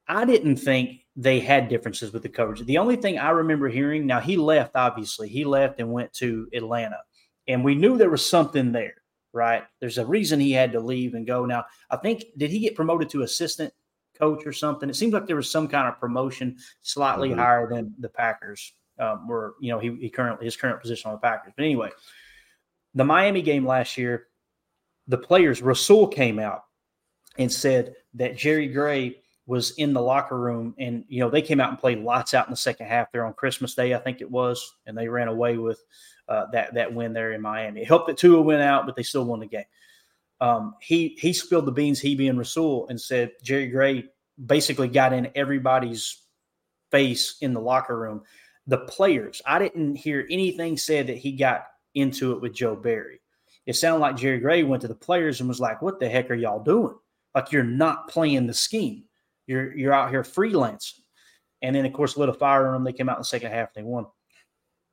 I didn't think they had differences with the coverage. The only thing I remember hearing, now he left, obviously, he left and went to Atlanta, and we knew there was something there, right? There's a reason he had to leave and go. Now, I think, did he get promoted to assistant coach or something? It seems like there was some kind of promotion slightly mm-hmm. higher than the Packers um, were, you know, he, he currently, his current position on the Packers. But anyway, the Miami game last year, the players, Rasul came out and said that Jerry Gray was in the locker room and you know they came out and played lots out in the second half there on Christmas Day I think it was and they ran away with uh, that that win there in Miami. It helped that Tua went out, but they still won the game. Um, he he spilled the beans, he being Rasul, and said Jerry Gray basically got in everybody's face in the locker room. The players, I didn't hear anything said that he got into it with Joe Barry. It sounded like Jerry Gray went to the players and was like, "What the heck are y'all doing? Like you're not playing the scheme." You're you're out here freelancing. And then of course lit a fire on them. They came out in the second half and they won.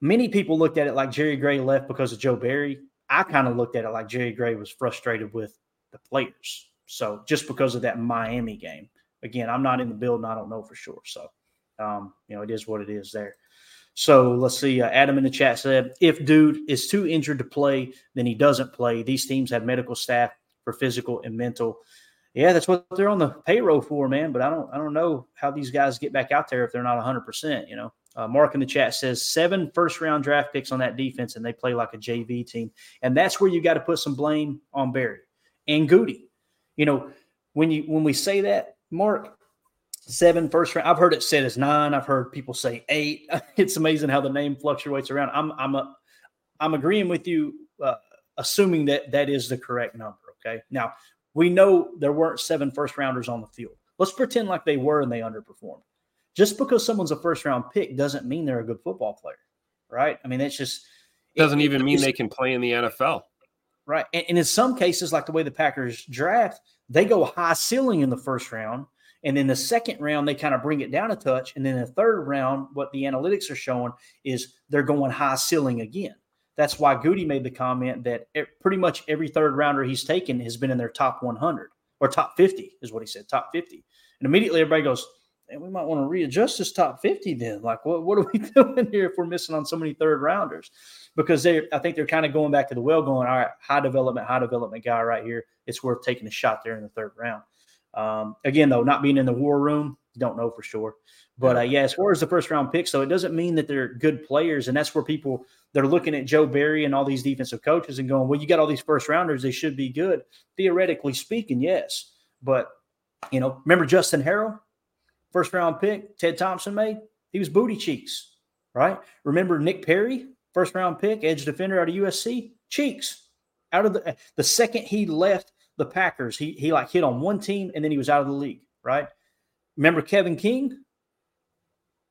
Many people looked at it like Jerry Gray left because of Joe Barry. I kind of looked at it like Jerry Gray was frustrated with the players. So just because of that Miami game. Again, I'm not in the building. I don't know for sure. So um, you know, it is what it is there. So let's see. Uh, Adam in the chat said, if dude is too injured to play, then he doesn't play. These teams have medical staff for physical and mental yeah, that's what they're on the payroll for, man. But I don't, I don't know how these guys get back out there if they're not 100. percent You know, uh, Mark in the chat says seven first round draft picks on that defense, and they play like a JV team, and that's where you got to put some blame on Barry and Goody. You know, when you when we say that, Mark, seven first round. I've heard it said as nine. I've heard people say eight. (laughs) It's amazing how the name fluctuates around. I'm I'm a I'm agreeing with you, uh, assuming that that is the correct number. Okay. Now, we know there weren't seven first rounders on the field. Let's pretend like they were and they underperformed. Just because someone's a first round pick doesn't mean they're a good football player, right? I mean, it's just it, doesn't even it, mean they can play in the NFL, right? And, and in some cases, like the way the Packers draft, they go high ceiling in the first round, and then the second round they kind of bring it down a touch, and then the third round, what the analytics are showing is they're going high ceiling again. That's why Goody made the comment that pretty much every third rounder he's taken has been in their top 100. or top 50 is what he said, top 50. And immediately everybody goes, and we might want to readjust this top 50 then. Like, what, what are we (laughs) doing here if we're missing on so many third rounders? Because they I think they're kind of going back to the well, going, all right, high development, high development guy right here. It's worth taking a shot there in the third round. Um, again, though, not being in the war room, you don't know for sure. But uh, yeah, as far as the first round picks, so it doesn't mean that they're good players, and that's where people they're looking at Joe Barry and all these defensive coaches and going, "Well, you got all these first rounders; they should be good." Theoretically speaking, yes, but you know, remember Justin Harrell, first round pick, Ted Thompson made. He was booty cheeks, right? Remember Nick Perry, first round pick, edge defender out of USC, cheeks. Out of the the second he left the Packers, he he like hit on one team and then he was out of the league, right? Remember Kevin King,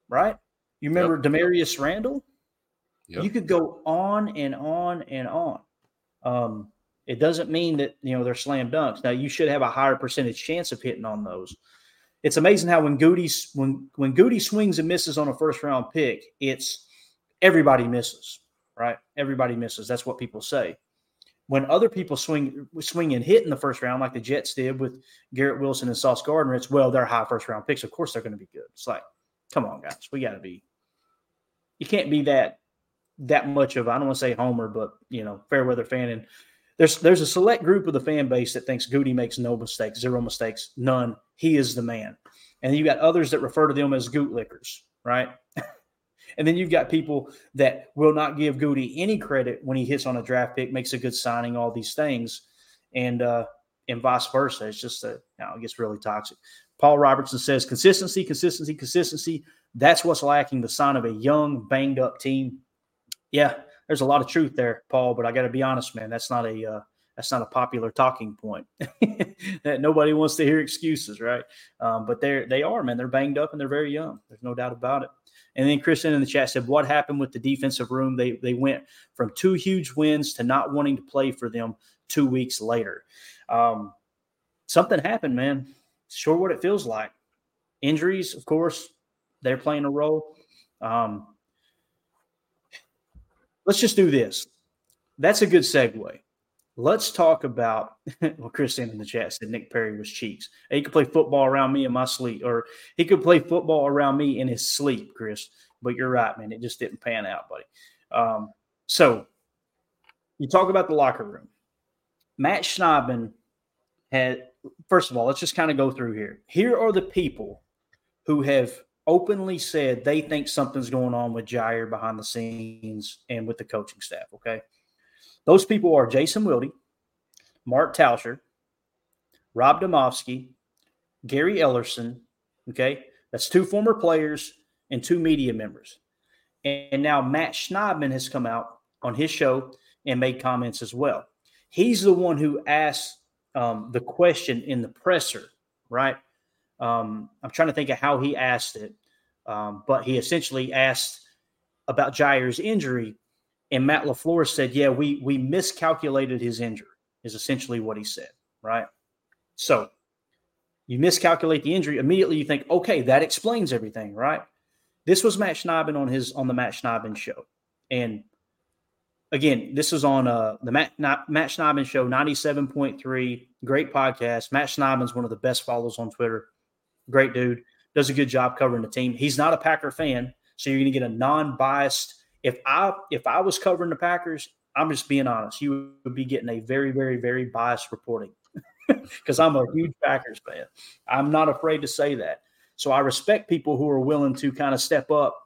right? You remember yep. Damarious Randall? Yep. You could go on and on and on. Um, it doesn't mean that you know they're slam dunks. Now you should have a higher percentage chance of hitting on those. It's amazing how when Goody when when Goody swings and misses on a first round pick, it's everybody misses, right? Everybody misses. That's what people say. When other people swing swing and hit in the first round, like the Jets did with Garrett Wilson and Sauce Gardner, it's well, they're high first round picks. Of course, they're going to be good. It's like come on, guys, we got to be. You can't be that that much of I don't want to say homer, but you know, fair weather fan. And there's there's a select group of the fan base that thinks Goody makes no mistakes, zero mistakes, none. He is the man. And you got others that refer to them as goot lickers, right? (laughs) and then you've got people that will not give Goody any credit when he hits on a draft pick, makes a good signing, all these things, and uh, and vice versa. It's just a you know, it gets really toxic. Paul Robertson says consistency, consistency, consistency. That's what's lacking. The sign of a young, banged up team. Yeah, there's a lot of truth there, Paul. But I got to be honest, man. That's not a uh, that's not a popular talking point. (laughs) that nobody wants to hear excuses, right? Um, but they're they are, man. They're banged up and they're very young. There's no doubt about it. And then Kristen in the chat said, "What happened with the defensive room? They they went from two huge wins to not wanting to play for them two weeks later. Um, something happened, man sure what it feels like. Injuries, of course, they're playing a role. Um, let's just do this. That's a good segue. Let's talk about (laughs) well, Christine in the chat said Nick Perry was cheeks. He could play football around me in my sleep, or he could play football around me in his sleep, Chris. But you're right, man. It just didn't pan out, buddy. Um, so you talk about the locker room. Matt Schneidman had first of all, let's just kind of go through here. Here are the people who have openly said they think something's going on with Jaire behind the scenes and with the coaching staff. Okay. Those people are Jason Wilde, Mark Tauscher, Rob Demovsky, Gary Ellerson. Okay. That's two former players and two media members. And now Matt Schneidman has come out on his show and made comments as well. He's the one who asked um, the question in the presser, right? Um, I'm trying to think of how he asked it, um, but he essentially asked about Jaire's injury, and Matt LaFleur said, "Yeah, we we miscalculated his injury." Is essentially what he said, right? So you miscalculate the injury immediately. You think, okay, that explains everything, right? This was Matt Schneidman on his on the Matt Schneidman show, and again, this is on uh, the Matt, Matt Schneidman show, 97.3. Great podcast. Matt Schneidman's one of the best follows on Twitter. Great dude. Does a good job covering the team. He's not a Packer fan, so you're going to get a non-biased. If I if I was covering the Packers, I'm just being honest. You would be getting a very, very, very biased reporting (laughs) because I'm a huge Packers fan. I'm not afraid to say that. So I respect people who are willing to kind of step up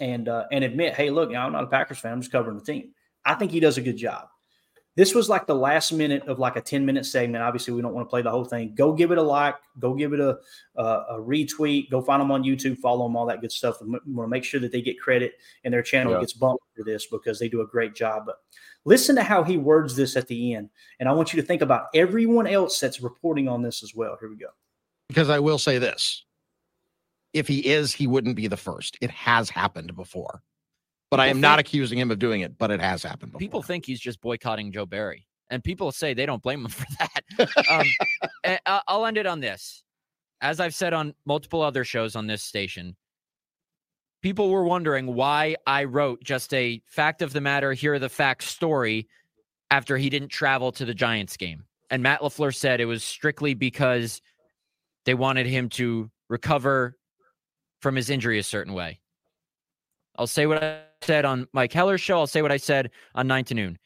and uh, and admit, hey, look, I'm not a Packers fan. I'm just covering the team. I think he does a good job. This was like the last minute of like a 10 minute segment. Obviously, we don't want to play the whole thing. Go give it a like. Go give it a, a, a retweet. Go find them on YouTube. Follow them, all that good stuff. We want to make sure that they get credit and their channel yeah. gets bumped for this because they do a great job. But listen to how he words this at the end. And I want you to think about everyone else that's reporting on this as well. Here we go. Because I will say this if he is, he wouldn't be the first. It has happened before. But people I am think, not accusing him of doing it, but it has happened before. People think he's just boycotting Joe Barry. And people say they don't blame him (laughs) for that. (laughs) um, I'll end it on this. As I've said on multiple other shows on this station, people were wondering why I wrote just a fact of the matter, here are the facts story after he didn't travel to the Giants game. And Matt LaFleur said it was strictly because they wanted him to recover from his injury a certain way. I'll say what I said on Mike Heller's show. I'll say what I said on 9 to noon.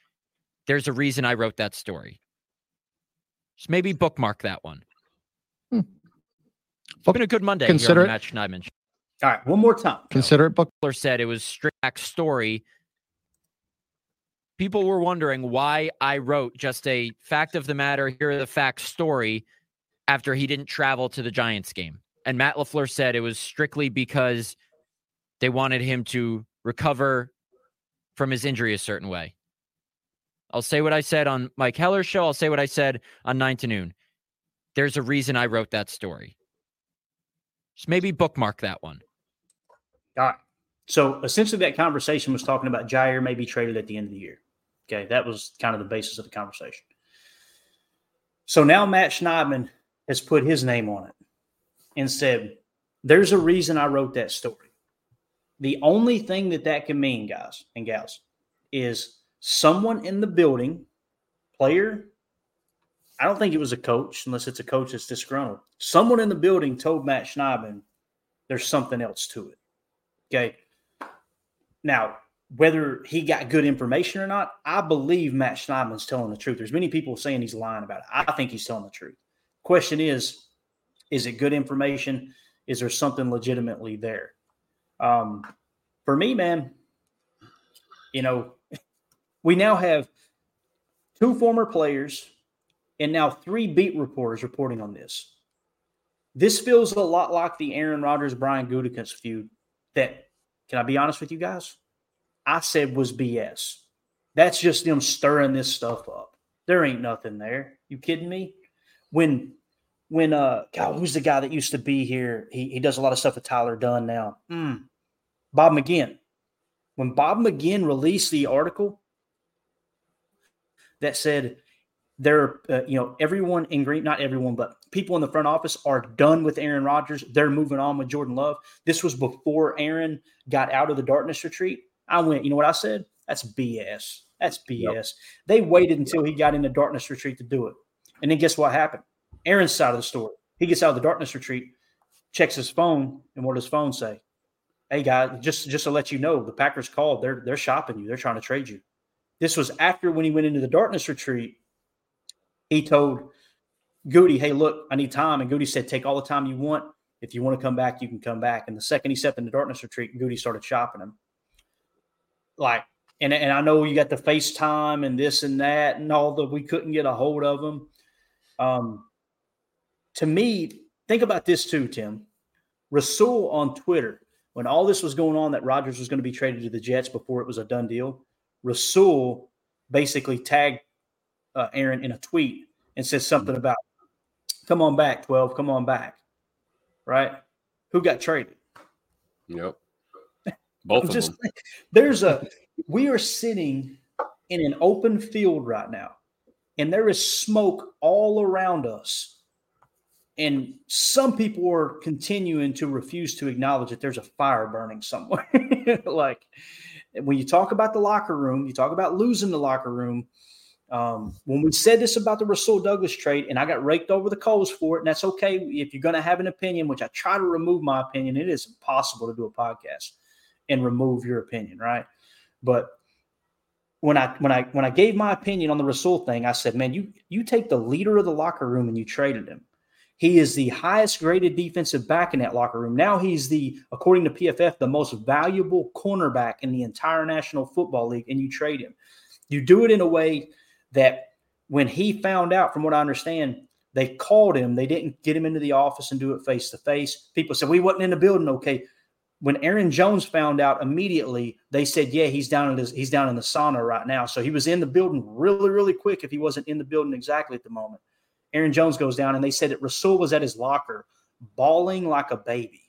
There's a reason I wrote that story. Just maybe bookmark that one. Hmm. It's been a good Monday Consider here on it. the Matt Schneidman show. All right, one more time. Consider it book. Miller said it was strict story. People were wondering why I wrote just a fact of the matter, here are the facts story after he didn't travel to the Giants game. And Matt LaFleur said it was strictly because they wanted him to recover from his injury a certain way. I'll say what I said on Mike Heller's show. I'll say what I said on 9 to noon. There's a reason I wrote that story. Just maybe bookmark that one. All right. So essentially, that conversation was talking about Jaire may be traded at the end of the year. Okay, that was kind of the basis of the conversation. So now Matt Schneidman has put his name on it and said, "There's a reason I wrote that story." The only thing that that can mean, guys and gals, is someone in the building, player. I don't think it was a coach, unless it's a coach that's disgruntled. Someone in the building told Matt Schneidman, "There's something else to it." Okay. Now, whether he got good information or not, I believe Matt Schneidman's telling the truth. There's many people saying he's lying about it. I think he's telling the truth. Question is, is it good information? Is there something legitimately there? Um, for me, man, you know, we now have two former players and now three beat reporters reporting on this. This feels a lot like the Aaron Rodgers Brian Gutekunst feud that can I be honest with you guys? I said was BS. That's just them stirring this stuff up. There ain't nothing there. You kidding me? When when uh God, who's the guy that used to be here? He he does a lot of stuff with Tyler Dunne now. Mm. Bob McGinn. When Bob McGinn released the article that said they're uh, you know everyone in green not everyone but people in the front office are done with Aaron Rodgers they're moving on with Jordan Love this was before Aaron got out of the darkness retreat I went you know what I said that's BS that's BS yep. they waited until he got in the darkness retreat to do it and then guess what happened Aaron's side of the story he gets out of the darkness retreat checks his phone and what does his phone say hey guys just just to let you know the Packers called they're they're shopping you they're trying to trade you this was after when he went into the darkness retreat he told Goody, hey, look, I need time. And Goody said, take all the time you want. If you want to come back, you can come back. And the second he stepped in the darkness retreat, Goody started shopping him. Like, and, and I know you got the FaceTime and this and that and all the we couldn't get a hold of him. Um, to me, think about this too, Tim. Rasul on Twitter, when all this was going on that Rodgers was going to be traded to the Jets before it was a done deal, Rasul basically tagged uh, Aaron in a tweet and said something about, "Come on back, twelve. Come on back." Right? Who got traded? Yep. (laughs) Both I'm of just, them. There's a. We are sitting in an open field right now, and there is smoke all around us. And some people are continuing to refuse to acknowledge that there's a fire burning somewhere. (laughs) like when you talk about the locker room, you talk about losing the locker room um, when we said this about the Rasul Douglas trade, and I got raked over the coals for it, and that's okay if you're going to have an opinion, which I try to remove my opinion. It is impossible to do a podcast and remove your opinion, right? But when I when I when I gave my opinion on the Rasul thing, I said, "Man, you you take the leader of the locker room and you traded him. He is the highest graded defensive back in that locker room. Now he's the, according to PFF, the most valuable cornerback in the entire National Football League, and you trade him. You do it in a way." that when he found out, from what I understand, they called him. They didn't get him into the office and do it face to face. People said we wasn't in the building. Okay, when Aaron Jones found out immediately, they said, "Yeah, he's down in his, he's down in the sauna right now." So he was in the building really, really quick. If he wasn't in the building exactly at the moment, Aaron Jones goes down, and they said that Rasul was at his locker, bawling like a baby.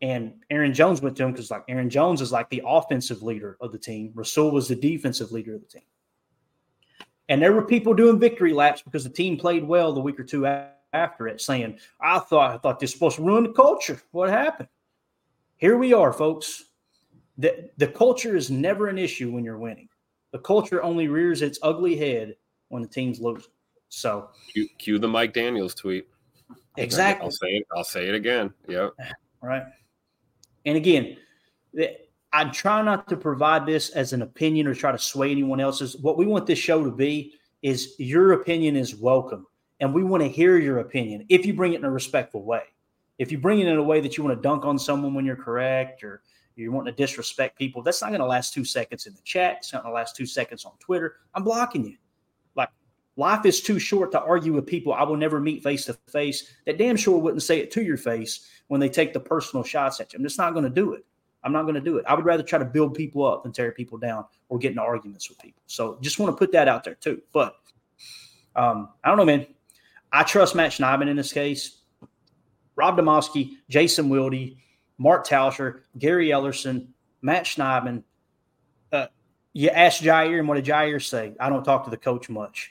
And Aaron Jones went to him because, like, Aaron Jones is like the offensive leader of the team. Rasul was the defensive leader of the team. And there were people doing victory laps because the team played well the week or two after it, saying, "I thought I thought this was supposed to ruin the culture. What happened?" Here we are, folks. the The culture is never an issue when you're winning. The culture only rears its ugly head when the teams lose. So cue, cue the Mike Daniels tweet. Exactly. I'll say it. I'll say it again. Yep. (sighs) Right. And again, I try not to provide this as an opinion or try to sway anyone else's. What we want this show to be is your opinion is welcome. And we want to hear your opinion if you bring it in a respectful way. If you bring it in a way that you want to dunk on someone when you're correct or you want to disrespect people, that's not going to last two seconds in the chat. It's not going to last two seconds on Twitter. I'm blocking you. Life is too short to argue with people I will never meet face to face that damn sure wouldn't say it to your face when they take the personal shots at you. I'm just not going to do it. I'm not going to do it. I would rather try to build people up than tear people down or get into arguments with people. So just want to put that out there too. But um, I don't know, man. I trust Matt Schneidman in this case. Rob Demovsky, Jason Wilde, Mark Tauscher, Gary Ellerson, Matt Schneidman. Uh, you asked Jaire, and what did Jaire say? I don't talk to the coach much.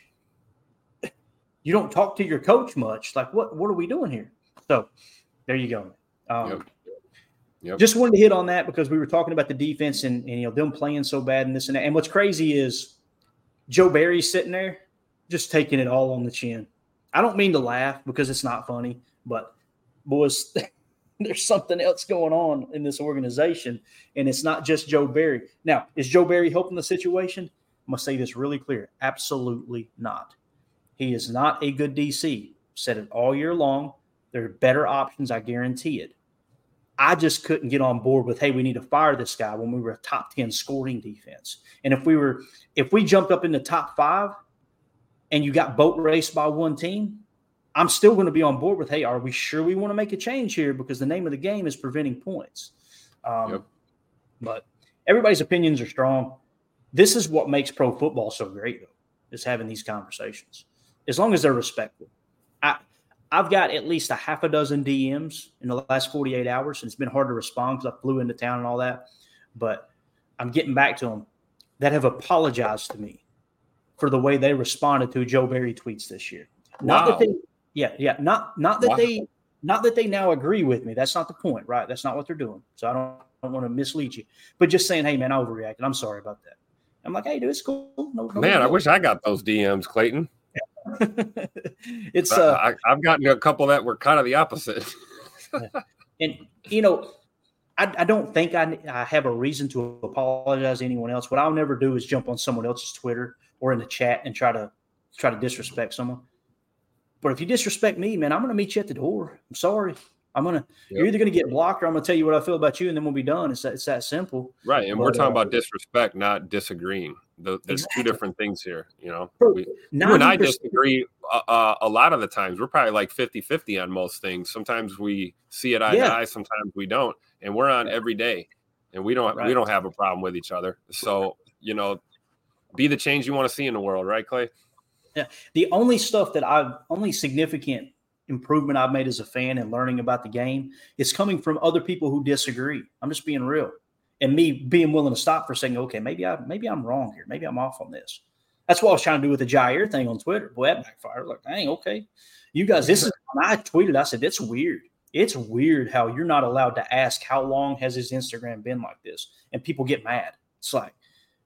You don't talk to your coach much. Like, what? What are we doing here? So, there you go. Um, yep. Yep. Just wanted to hit on that because we were talking about the defense and, and you know them playing so bad and this and that. And what's crazy is Joe Barry's sitting there just taking it all on the chin. I don't mean to laugh because it's not funny, but boys, (laughs) there's something else going on in this organization, and it's not just Joe Barry. Now, is Joe Barry helping the situation? I'm gonna say this really clear. Absolutely not. He is not a good DC. Said it all year long. There are better options, I guarantee it. I just couldn't get on board with, hey, we need to fire this guy when we were a top 10 scoring defense. And if we were, if we jumped up in the top five and you got boat raced by one team, I'm still going to be on board with, hey, are we sure we want to make a change here? Because the name of the game is preventing points. Um, yep. But everybody's opinions are strong. This is what makes pro football so great, though, is having these conversations. As long as they're respectful. I, I've got at least a half a dozen DMs in the last 48 hours, and it's been hard to respond because I flew into town and all that. But I'm getting back to them that have apologized to me for the way they responded to Joe Barry tweets this year. Not wow. that they, yeah, yeah, not not that wow. they, not that they now agree with me. That's not the point, right? That's not what they're doing. So I don't, I don't want to mislead you, but just saying, hey man, I overreacted. I'm sorry about that. I'm like, hey, dude, it's cool. No, no man, I wish I got those DMs, Clayton. (laughs) it's uh, I, have gotten a couple that were kind of the opposite. (laughs) and you know, I, I don't think I, I, have a reason to apologize to anyone else. What I'll never do is jump on someone else's Twitter or in the chat and try to try to disrespect someone. But if you disrespect me, man, I'm going to meet you at the door. I'm sorry. I'm gonna. Yep. You're either gonna get blocked, or I'm gonna tell you what I feel about you, and then we'll be done. It's that. It's that simple. Right, and but, we're talking uh, about disrespect, not disagreeing. The, there's exactly. two different things here. You know, we, you and I disagree uh, uh, a lot of the times. We're probably like 50-50 on most things. Sometimes we see it eye yeah. to eye. Sometimes we don't, and we're on every day, and we don't right. we don't have a problem with each other. So you know, be the change you want to see in the world, right, Clay? Yeah. The only stuff that I've only significant improvement I've made as a fan and learning about the game is coming from other people who disagree. I'm just being real. And me being willing to stop for saying, okay, maybe I maybe I'm wrong here. Maybe I'm off on this. That's what I was trying to do with the Jaire thing on Twitter. Boy, that backfired. Like, dang, okay. You guys, this is when I tweeted, I said, it's weird. It's weird how you're not allowed to ask how long has his Instagram been like this. And people get mad. It's like,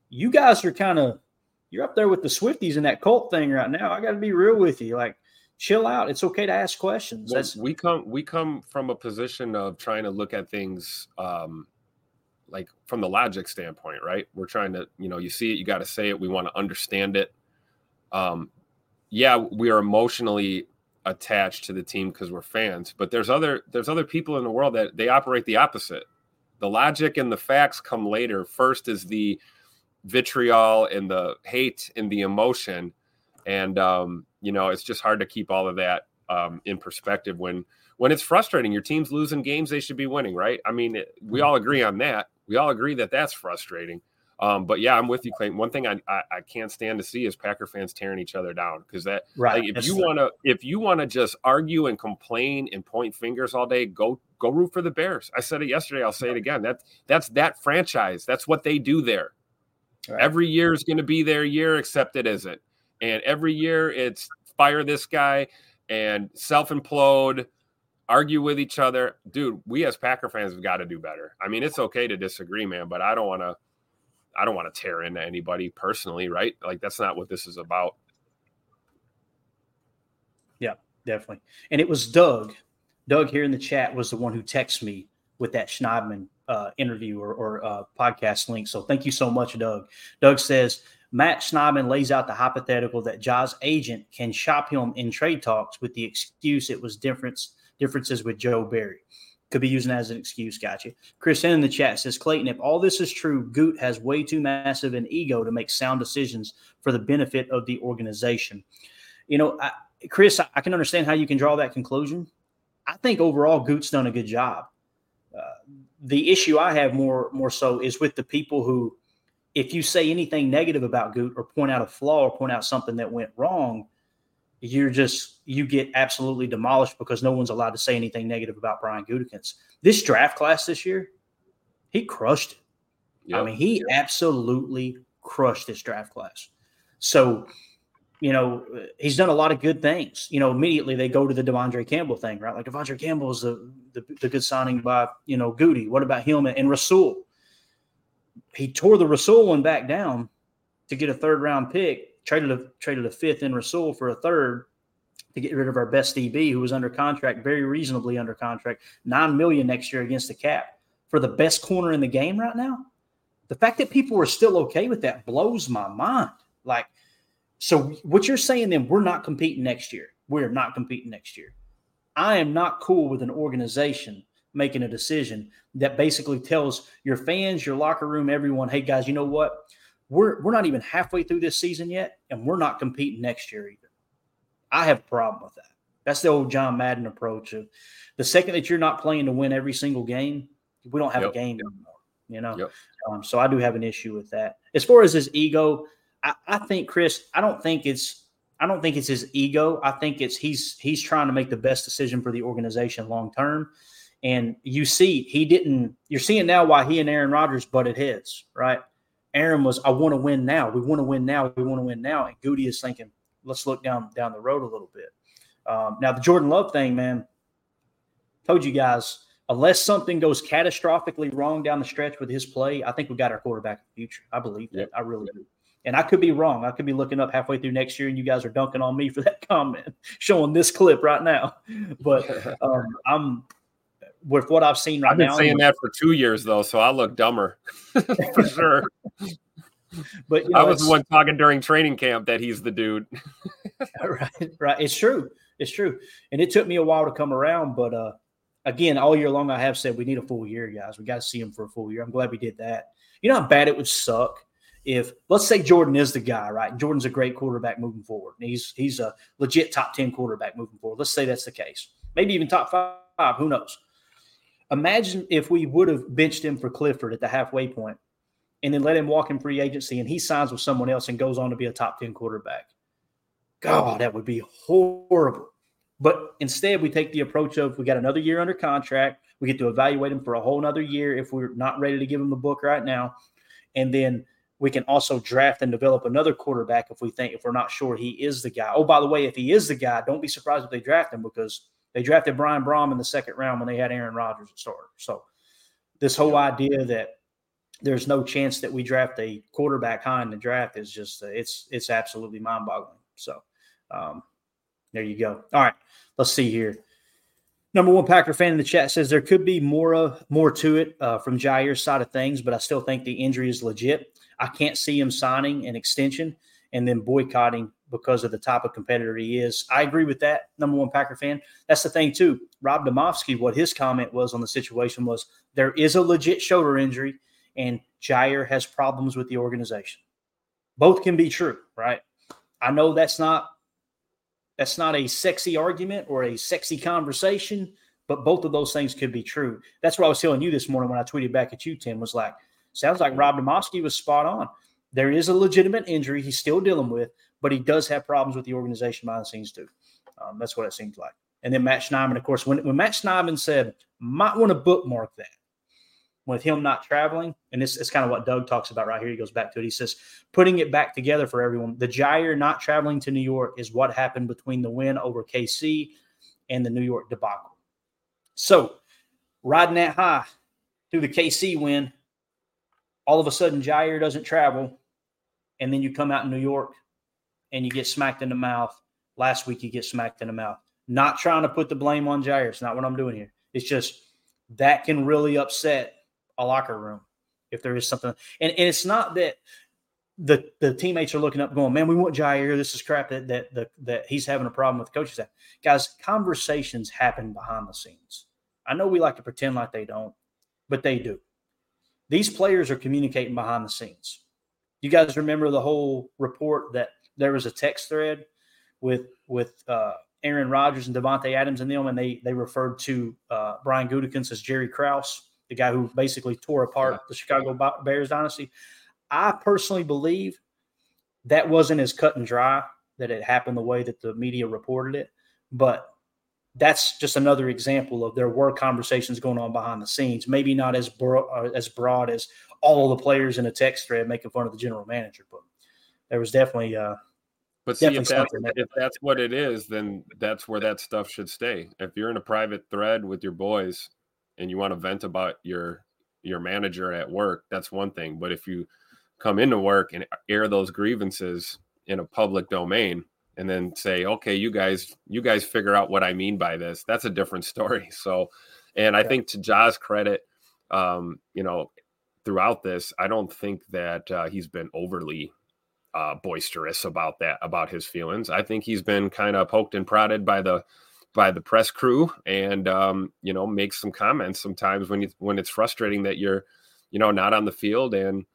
you guys are kind of you're up there with the Swifties in that cult thing right now. I got to be real with you. Like, chill out. It's okay to ask questions. Well, we come we come from a position of trying to look at things um, like from the logic standpoint, right? We're trying to, you know, you see it, you got to say it. We want to understand it. Um, yeah, we are emotionally attached to the team because we're fans, but there's other there's other people in the world that they operate the opposite. The logic and the facts come later. First is the vitriol and the hate and the emotion, and um, you know it's just hard to keep all of that um, in perspective when when it's frustrating. Your team's losing games they should be winning, right? I mean, we all agree on that. We all agree that that's frustrating. Um, but yeah, I'm with you, Clayton. One thing I, I, I can't stand to see is Packer fans tearing each other down because that right. Like, if you want to if you want to just argue and complain and point fingers all day, go go root for the Bears. I said it yesterday. I'll say it again. That that's that franchise. That's what they do there. Right. Every year is going to be their year, except it isn't. And every year it's fire this guy and self implode, argue with each other. Dude, we as Packer fans have got to do better. I mean, it's okay to disagree, man, but I don't want to. I don't want to tear into anybody personally, right? Like that's not what this is about. Yeah, definitely. And it was Doug. Doug here in the chat was the one who texted me with that Schneidman uh, interview or, or uh, podcast link. So thank you so much, Doug. Doug says Matt Schneidman lays out the hypothetical that Ja's agent can shop him in trade talks with the excuse it was difference differences with Joe Barry. Could be using as an excuse. Gotcha. Chris in the chat says Clayton, if all this is true, Goot has way too massive an ego to make sound decisions for the benefit of the organization. You know, I, Chris, I, can understand how you can draw that conclusion. I think overall Goot's done a good job. Uh, the issue I have more more so is with the people who, if you say anything negative about Goot or point out a flaw or point out something that went wrong, you're just you get absolutely demolished because no one's allowed to say anything negative about Brian Gutekunst. This draft class this year, he crushed it. Yep. I mean, he yep. absolutely crushed this draft class. So, you know, he's done a lot of good things. You know, immediately they go to the De'Vondre Campbell thing, right? Like De'Vondre Campbell is the, the, the good signing by, you know, Goody. What about him and, and Rasul? He tore the Rasul one back down to get a third round pick traded a traded a fifth in Rasul for a third to get rid of our best DB who was under contract, very reasonably under contract, nine million next year against the cap for the best corner in the game right now. The fact that people are still okay with that blows my mind. Like, so what you're saying then we're not competing next year. We're not competing next year. I am not cool with an organization making a decision that basically tells your fans, your locker room, everyone, hey guys, you know what? We're we're not even halfway through this season yet, and we're not competing next year either. I have a problem with that. That's the old John Madden approach of the second that you're not playing to win every single game, we don't have yep. a game anymore. You know, yep. um, so I do have an issue with that. As far as his ego, I, I think Chris, I don't think it's I don't think it's his ego. I think it's he's he's trying to make the best decision for the organization long term. And you see, he didn't. You're seeing now why he and Aaron Rodgers butted heads, right? Aaron was, I want to win now. We want to win now. We want to win now. And Goody is thinking, let's look down down the road a little bit. Um, now the Jordan Love thing, man. Told you guys, unless something goes catastrophically wrong down the stretch with his play, I think we got our quarterback in the future. I believe that. Yep. I really do. And I could be wrong. I could be looking up halfway through next year, and you guys are dunking on me for that (laughs) comment, showing this clip right now. But (laughs) um, I'm with what I've seen right now. I've been now. saying that for two years though, so I look dumber (laughs) for sure. (laughs) But you know, I was the one talking during training camp that he's the dude. (laughs) right, right. It's true. It's true. And it took me a while to come around, but uh again, all year long I have said we need a full year, guys. We got to see him for a full year. I'm glad we did that. You know how bad it would suck if let's say Jordan is the guy, right? And Jordan's a great quarterback moving forward. And he's he's a legit top 10 quarterback moving forward. Let's say that's the case. Maybe even top five, who knows? Imagine if we would have benched him for Clifford at the halfway point and then let him walk in free agency and he signs with someone else and goes on to be a top 10 quarterback. God, that would be horrible. But instead, we take the approach of we got another year under contract. We get to evaluate him for a whole another year if we're not ready to give him the book right now. And then we can also draft and develop another quarterback if we think if we're not sure he is the guy. Oh, by the way, if he is the guy, don't be surprised if they draft him because they drafted Brian Brohm in the second round when they had Aaron Rodgers at starter. So this whole idea that there's no chance that we draft a quarterback high in the draft is just uh, it's it's absolutely mind-boggling. So um, there you go. All right, let's see here. Number one Packer fan in the chat says there could be more of more to it uh, from Jaire's side of things, but I still think the injury is legit. I can't see him signing an extension and then boycotting because of the type of competitor he is. I agree with that. Number one Packer fan. That's the thing too. Rob Demovsky, what his comment was on the situation was there is a legit shoulder injury, and Jaire has problems with the organization. Both can be true, right? I know that's not that's not a sexy argument or a sexy conversation, but both of those things could be true. That's what I was telling you this morning when I tweeted back at you, Tim. Was like, sounds like Rob Demovsky was spot on. There is a legitimate injury he's still dealing with, but he does have problems with the organization behind the scenes too. Um, that's what it seems like. And then Matt Schneidman, of course, when, when Matt Schneidman said, might want to bookmark that with him not traveling, and this is kind of what Doug talks about right here. He goes back to it. He says, putting it back together for everyone. The Jaire not traveling to New York is what happened between the win over KC and the New York debacle. So, riding that high through the KC win, all of a sudden Jaire doesn't travel, and then you come out in New York and you get smacked in the mouth. Last week, you get smacked in the mouth. Not trying to put the blame on Jaire. It's not what I'm doing here. It's just that can really upset a locker room if there is something. And, and it's not that the the teammates are looking up going, man, we want Jaire. This is crap that that that, that he's having a problem with the coaches. Guys, conversations happen behind the scenes. I know we like to pretend like they don't, but they do. These players are communicating behind the scenes. You guys remember the whole report that there was a text thread with with uh, Aaron Rodgers and Davante Adams and them, and they they referred to uh, Brian Gutekunst as Jerry Krause, the guy who basically tore apart the Chicago Bears dynasty. I personally believe that wasn't as cut and dry that it happened the way that the media reported it, but that's just another example of there were conversations going on behind the scenes. Maybe not as bro- uh, as broad as all the players in a text thread making fun of the general manager, but there was definitely. Uh, but see, if that's, if that's what it is, then that's where that stuff should stay. If you're in a private thread with your boys and you want to vent about your your manager at work, that's one thing. But if you come into work and air those grievances in a public domain, and then say, okay, you guys, you guys figure out what I mean by this. That's a different (laughs) story. So, and I yeah. think to Ja's credit, um, you know, throughout this, I don't think that uh, he's been overly uh, boisterous about that, about his feelings. I think he's been kind of poked and prodded by the by the press crew, and um, you know, makes some comments sometimes when you when it's frustrating that you're, you know, not on the field and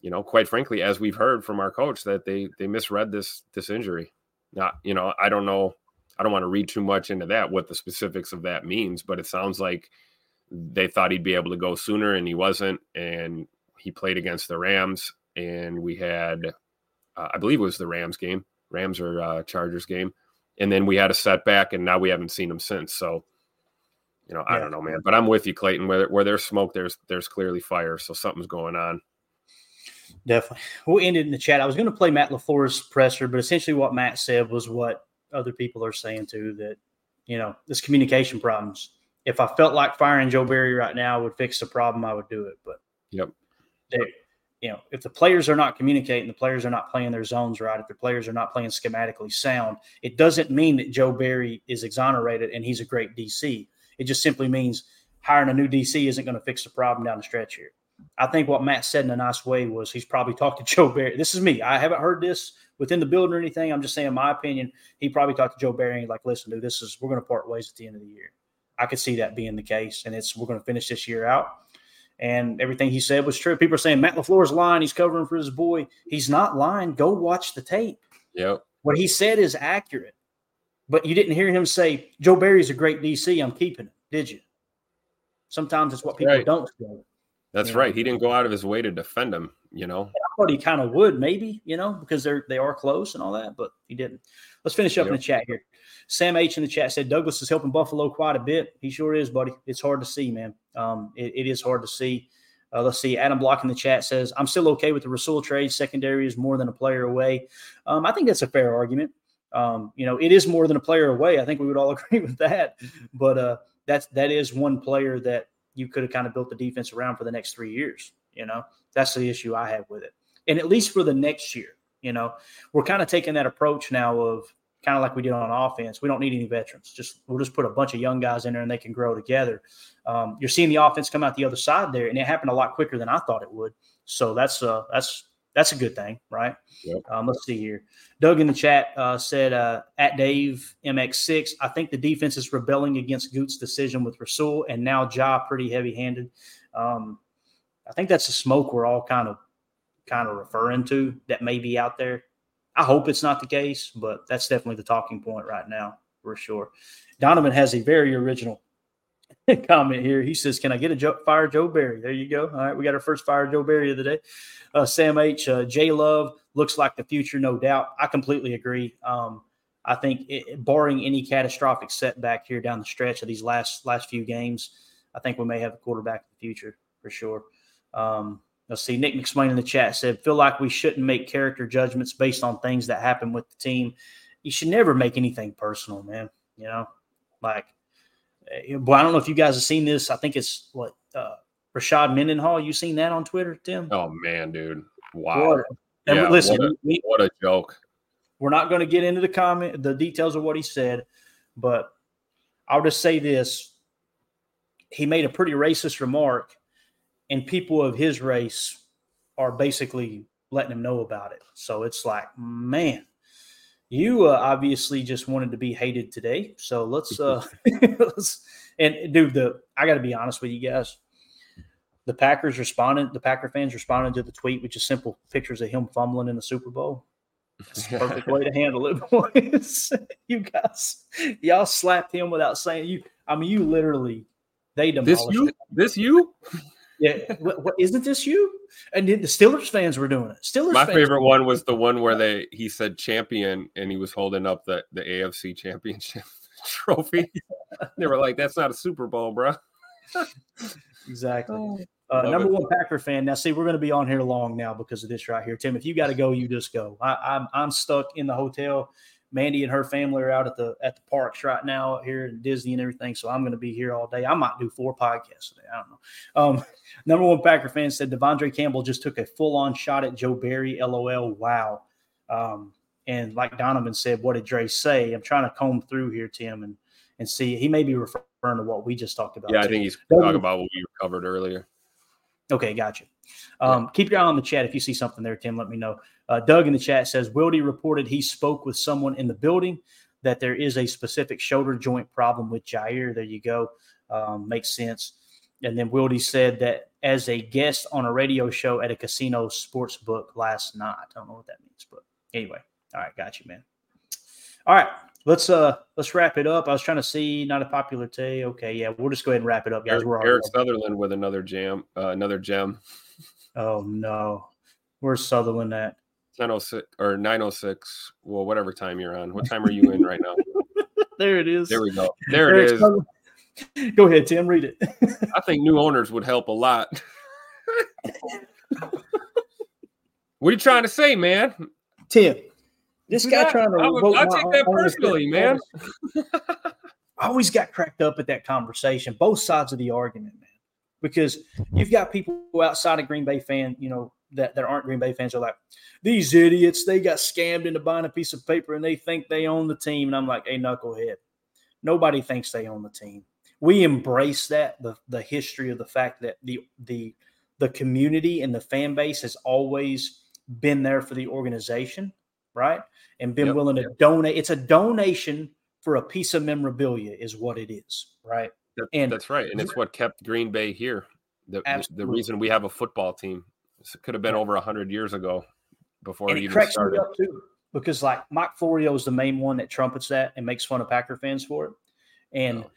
you know, quite frankly, as we've heard from our coach, that they they misread this this injury. Not, you know, I don't know. I don't want to read too much into that, what the specifics of that means, but it sounds like they thought he'd be able to go sooner and he wasn't. And he played against the Rams. And we had, uh, I believe it was the Rams game, Rams or uh, Chargers game. And then we had a setback and now we haven't seen him since. So, you know, I don't know, man, but I'm with you, Clayton. Where, where there's smoke, there's there's clearly fire. So something's going on. Definitely. We'll end it in the chat. I was going to play Matt LaFleur's presser, but essentially what Matt said was what other people are saying too that, you know, this communication problems. If I felt like firing Joe Barry right now would fix the problem, I would do it. But, yep. They, you know, if the players are not communicating, the players are not playing their zones right, if the players are not playing schematically sound, it doesn't mean that Joe Barry is exonerated and he's a great DC. It just simply means hiring a new DC isn't going to fix the problem down the stretch here. I think what Matt said in a nice way was he's probably talked to (laughs) Joe Barry. This is me. I haven't heard this within the building or anything. I'm just saying my opinion. He probably talked to Joe Barry and like, listen, dude, this is we're going to part ways at the end of the year. I could see that being the case, and it's we're going to finish this year out. And everything he said was true. People are saying Matt LaFleur's lying. He's covering for his boy. He's not lying. Go watch the tape. Yep. What he said is accurate. But you didn't hear him say Joe Barry's a great DC. I'm keeping him, did you? Sometimes it's what people right. don't say. That's right. Know? He didn't go out of his way to defend him. You know, I thought he kind of would, maybe. You know, because they're they are close and all that, but he didn't. Let's finish up yep. in the chat here. Sam H in the chat said Douglas is helping Buffalo quite a bit. He sure is, buddy. It's hard to see, man. Um, it, it is hard to see. Uh, let's see. Adam Block in the chat says, I'm still okay with the Rasul trade. Secondary is more than a player away. Um, I think that's a fair argument. Um, you know, it is more than a player away. I think we would all (laughs) agree with that. But uh, that's that is one player that you could have kind of built the defense around for the next three years. You know, that's the issue I have with it. And at least for the next year, you know, we're kind of taking that approach now of kind of like we did on offense. We don't need any veterans. Just we'll just put a bunch of young guys in there and they can grow together. Um, you're seeing the offense come out the other side there, and it happened a lot quicker than I thought it would. So that's uh that's that's a good thing, right? Yep. Um, let's see here. Doug in the chat uh, said uh, at Dave MX6, I think the defense is rebelling against Goot's decision with Rasul and now Ja pretty heavy handed. Um, I think that's the smoke we're all kind of kind of referring to that may be out there. I hope it's not the case, but that's definitely the talking point right now for sure. Donovan has a very original (laughs) comment here. He says, "Can I get a fire Joe Barry?" There you go. All right, we got our first fire Joe Barry of the day. Uh, Sam H. Uh, J Love looks like the future, no doubt. I completely agree. Um, I think, it, barring any catastrophic setback here down the stretch of these last last few games, I think we may have a quarterback of the future for sure. Um, let's see. Nick McSwain in the chat said, "Feel like we shouldn't make character judgments based on things that happen with the team. You should never make anything personal, man. You know, like." Eh, boy, I don't know if you guys have seen this. I think it's what uh, Rashard Mendenhall. You seen that on Twitter, Tim? Oh man, dude! Wow. What, yeah, listen, what a, we, what a joke. We're not going to get into the comment, the details of what he said, but I'll just say this: he made a pretty racist remark, and people of his race are basically letting him know about it. So it's like, man, you uh, obviously just wanted to be hated today. So let's, uh, (laughs) (laughs) let's and dude, the I got to be honest with you guys. The Packers responded. The Packer fans responded to the tweet with just simple pictures of him fumbling in the Super Bowl. It's the perfect way to handle it, (laughs) boys. you guys, y'all slapped him without saying you. I mean, you literally they demolished This you? it. This you? Yeah, what, what, isn't this you? And the Steelers fans were doing it. Steelers. My fans favorite one was the one where they he said champion and he was holding up the the AFC championship (laughs) trophy. they were like, "That's not a Super Bowl, bro." Exactly. Uh, number it. one Packer fan. Now, see, we're going to be on here long now because of this right here, Tim. If you got to go, you just go. I, I'm I'm stuck in the hotel. Mandy and her family are out at the at the parks right now out here in Disney and everything. So I'm going to be here all day. I might do four podcasts today. I don't know. Um, (laughs) number one Packer fan said De'Vondre Campbell just took a full on shot at Joe Barry. LOL. Wow. Um, and like Donovan said, what did Dre say? I'm trying to comb through here, Tim, and and see. He may be referring to what we just talked about. Yeah, I think he's talking about what we covered earlier. Okay, gotcha. Um, Keep your eye on the chat. If you see something there, Tim, let me know. Uh, Doug in the chat says Wildy reported he spoke with someone in the building that there is a specific shoulder joint problem with Jaire. There you go. Um, makes sense. And then Wildy said that as a guest on a radio show at a casino sports book last night. I don't know what that means, but anyway. All right, got you, man. All right, let's uh let's wrap it up. I was trying to see not a popular day. Okay, yeah, we'll just go ahead and wrap it up, guys. Eric, We're Eric Sutherland with another jam, uh, another gem. Oh no, where's Sutherland at? 906 or 906. Well, whatever time you're on. What time are you in right now? (laughs) There it is. There we go. There it is. Go ahead, Tim. Read it. I think new owners would help a lot. (laughs) what are you trying to say, man? Tim, this guy Yeah, trying to. I, would, I take that personally, man. I always got cracked up at that conversation, both sides of the argument, man, because you've got people outside of Green Bay fan, you know, that, that aren't Green Bay fans are like, these idiots, they got scammed into buying a piece of paper and they think they own the team. And I'm like, hey, knucklehead, nobody thinks they own the team. We embrace that, the, the history of the fact that the, the, the community and the fan base has always been there for the organization, right? And been Yep, willing to donate. It's a donation for a piece of memorabilia, is what it is, right? That- And- that's right, and it's what kept Green Bay here. The, the, reason we have a football team. This could have been over hundred years ago before and it it even started. too because like Mike Florio is the main one that trumpets that and makes fun of Packer fans for it. And Oh.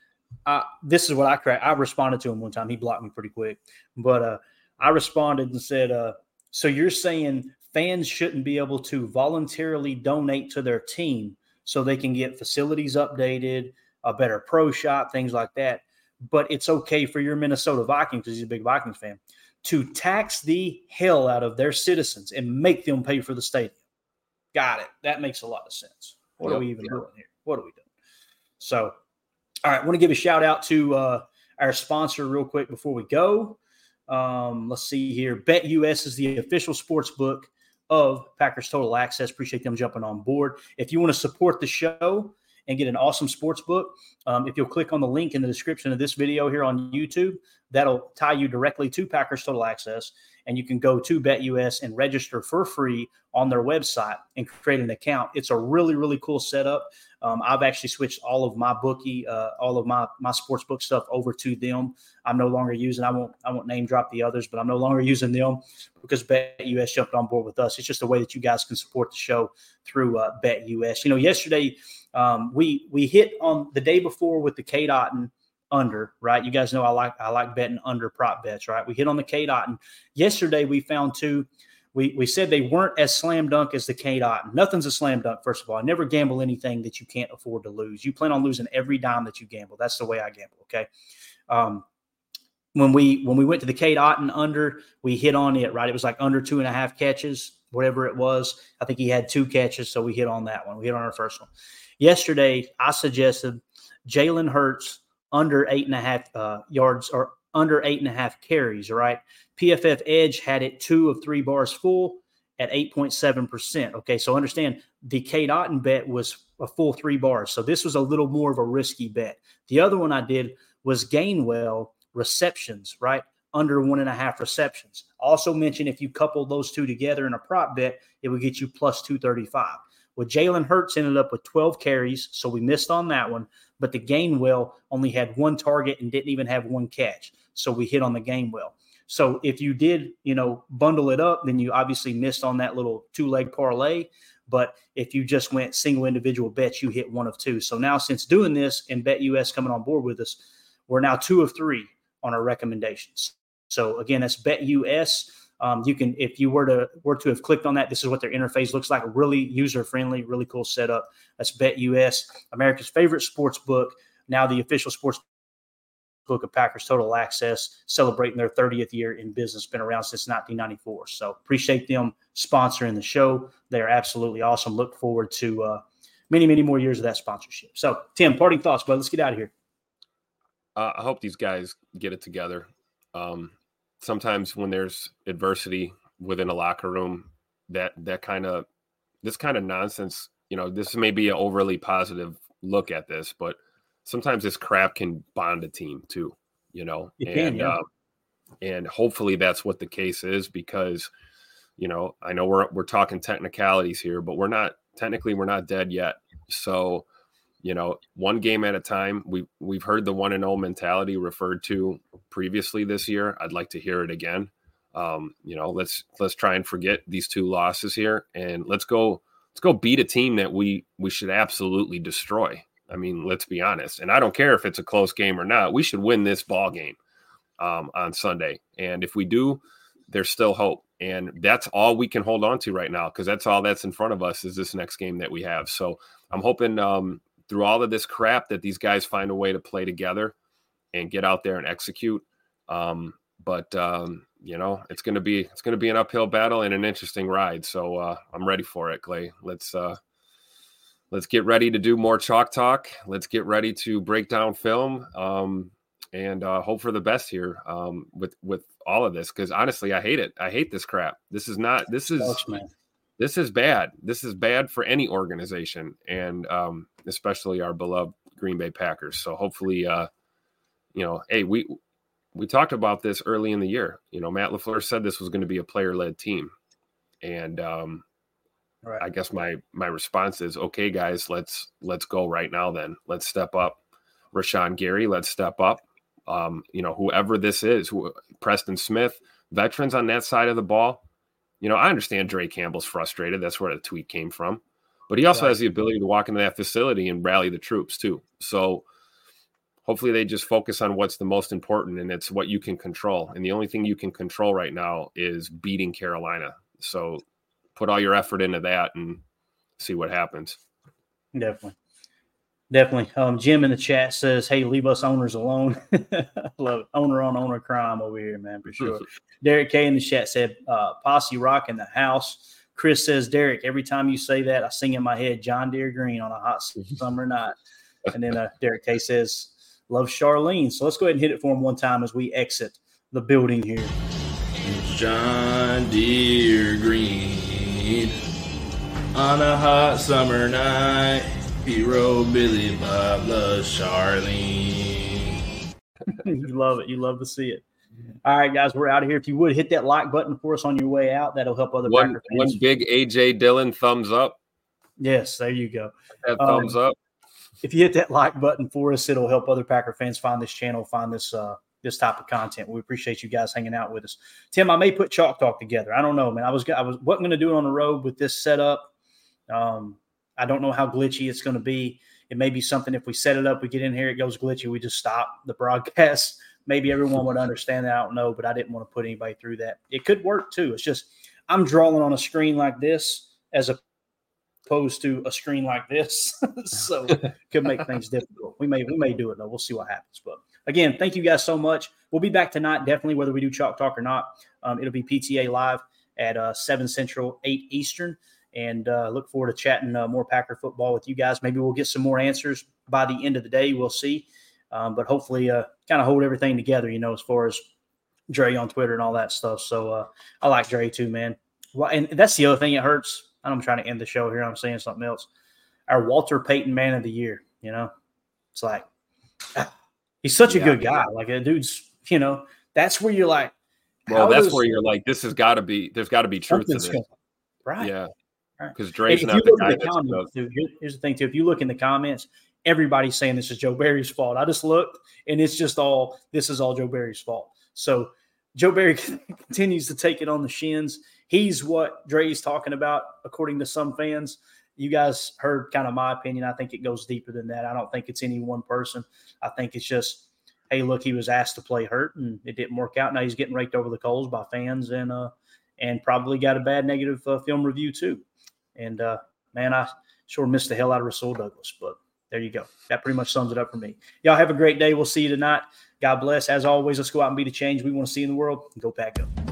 I, this is what I crack. I responded to him one time. He blocked me pretty quick, but uh, I responded and said, uh, "So you're saying fans shouldn't be able to voluntarily donate to their team so they can get facilities updated, a better pro shop, things like that? But it's okay for your Minnesota Vikings because he's a big Vikings fan." to tax the hell out of their citizens and make them pay for the stadium. Got it. That makes a lot of sense. What are we even doing here? What are we doing? So, all right, I want to give a shout out to uh, our sponsor real quick before we go. Um, let's see here. Bet US is the official sports book of Packers Total Access. Appreciate them jumping on board. If you want to support the show and get an awesome sports book, um, if you'll click on the link in the description of this video here on YouTube, that'll tie you directly to Packers Total Access. And you can go to BetUS and register for free on their website and create an account. It's a really, really cool setup. Um, I've actually switched all of my bookie, uh, all of my my sports book stuff over to them. I'm no longer using. I won't. I won't name drop the others, but I'm no longer (laughs) using them because BetUS jumped on board with us. It's just a way that you guys can support the show through uh, BetUS. You know, yesterday um, we we hit on the day before with the Cade Otton under, right? You guys know I like I like betting under prop bets, right? We hit on the K dot, and Yesterday we found two. We we said they weren't as slam dunk as the K dot. Nothing's a slam dunk, first of all. I never gamble anything that you can't afford to lose. You plan on losing every dime that you gamble. That's the way I gamble. Okay. Um, when we when we went to the Cade Otton under, we hit on it, right? It was like under two and a half catches, whatever it was. I think he had two catches, so we hit on that one. We hit on our first one. Yesterday, I suggested Jalen Hurts under eight and a half uh, yards or under eight and a half carries, right? PFF Edge had it two of three bars full, at 8.7%. Okay, so understand the Cade Otton bet was a full three bars. So this was a little more of a risky bet. The other one I did was Gainwell receptions, right? Under one and a half receptions. Also mentioned if you couple those two together in a prop bet, it would get you plus 235. Well, Jalen Hurts ended up with 12 carries, so we missed on that one. But the Gainwell only had one target and didn't even have one catch. So we hit on the Gainwell. So if you did, you know, bundle it up, then you obviously missed on that little two leg parlay. But if you just went single individual bets, you hit one of two. So now, since doing this and Bet US coming on board with us, we're now two of three on our recommendations. So again, that's Bet US. Um, you can, if you were to were to have clicked on that, this is what their interface looks like. Really user friendly, really cool setup. That's Bet US, America's favorite sports book. Now the official sports book of Packers Total Access, celebrating their 30th year in business. Been around since 1994. So appreciate them sponsoring the show. They are absolutely awesome. Look forward to uh, many, many more years of that sponsorship. So, Tim, parting thoughts, bud. Let's get out of here. Uh, I hope these guys get it together. Um, sometimes when there's adversity within a locker room, that that kind of this kind of nonsense. You know, this may be an overly positive look at this, but sometimes this crap can bond a team too, you know, It and can, yeah. uh, and hopefully that's what the case is because, you know, I know we're we're talking technicalities here, but we're not technically we're not dead yet. So, you know, one game at a time. We we've heard the one and all mentality referred to previously this year. I'd like to hear it again. Um, you know, let's let's try and forget these two losses here, and let's go let's go beat a team that we we should absolutely destroy. I mean, let's be honest. And I don't care if it's a close game or not. We should win this ball game um, on Sunday. And if we do, there's still hope. And that's all we can hold on to right now because that's all that's in front of us is this next game that we have. So I'm hoping um, through all of this crap that these guys find a way to play together and get out there and execute. Um, but um, you know, it's gonna be it's gonna be an uphill battle and an interesting ride. So uh, I'm ready for it, Clay. Let's uh, let's get ready to do more chalk talk. Let's get ready to break down film um, and uh, hope for the best here um, with with all of this. Because honestly, I hate it. I hate this crap. This is not. This is man. this is bad. This is bad for any organization, and um, especially our beloved Green Bay Packers. So hopefully, uh, you know, hey, we we talked about this early in the year. You know, Matt LaFleur said this was going to be a player led team, and um, Right. I guess my my response is okay, guys. Let's let's go right now. Then let's step up. Rashan Gary, let's step up. Um, you know, whoever this is, who, Preston Smith, veterans on that side of the ball. You know, I understand Dre Campbell's frustrated. That's where the tweet came from. But he also Right. has the ability to walk into that facility and rally the troops too. So hopefully they just focus on what's the most important and it's what you can control. And the only thing you can control right now is beating Carolina. So put all your effort into that and see what happens. Definitely. Definitely. Um, Jim in the chat says, Hey, leave us owners alone. (laughs) Love it. Owner on owner crime over here, man, for sure. (laughs) Derek K in the chat said, uh, Posse Rock in the house. Chris says, Derek, every time you say that, I sing in my head John Deere Green on a hot (laughs) summer night. And then uh, Derek K says, Love Charlene. So let's go ahead and hit it for him one time as we exit the building here. John Deere Green on a hot summer night. Hero Billy Bob loves Charlene. (laughs) you love it. You love to see it. All right, guys, we're out of here. If you would hit that like button for us on your way out, that'll help other One, Packer fans. one big AJ Dillon thumbs up. Yes, there you go. That Um, thumbs up. If you hit that like button for us, it'll help other Packer fans find this channel, find this uh this type of content. We appreciate you guys hanging out with us. Tim, I may put Chalk Talk together. I don't know, man. I was I was wasn't going to do it on the road with this setup. Um, I don't know how glitchy it's going to be. It may be something if we set it up, we get in here, it goes glitchy, we just stop the (laughs) broadcast. Maybe everyone would understand that. I don't know, but I didn't want to put anybody through that. It could work too. It's just I'm drawing on a screen like this as opposed to a screen like this. (laughs) so could make things difficult. We may we may do it though. We'll see what happens. But again, thank you guys so much. We'll be back tonight, definitely, whether we do chalk talk or not. Um, it'll be PTA live at uh, seven Central, eight Eastern, and uh, look forward to chatting uh, more Packer football with you guys. Maybe we'll get some more answers by the end of the day. We'll see, um, but hopefully, uh, kind of hold everything together. You know, as far as Dre on Twitter and all that stuff. So uh, I like Dre too, man. Well, and that's the other thing. It hurts. I'm trying to end the show here. I'm saying something else. Our Walter Payton Man of the Year. You know, it's like he's such a good guy. Like a dude's. You know, that's where you're like. Well, that's does where you're like, this has got to be. There's got to be truth to this. going- Right. Yeah, Right. because And Dre's not the guy the comments, here- here's the thing too. If you look in the comments, everybody's saying this is Joe Barry's fault. I just looked, and it's just all this is all Joe Barry's fault. So Joe Barry (laughs) continues to take it on the shins. He's what Dre's talking about, according to some fans. You guys heard kind of my opinion. I think it goes deeper than that. I don't think it's any one person. I think it's just, hey, look, he was asked to play hurt, and it didn't work out. Now he's getting raked over the coals by fans, and uh, and probably got a bad negative uh, film review too. And uh, man, I sure missed the hell out of Rasul Douglas, but there you go. That pretty much sums it up for me. Y'all have a great day. We'll see you tonight. God bless. As always, let's go out and be the change we want to see in the world. Go pack up.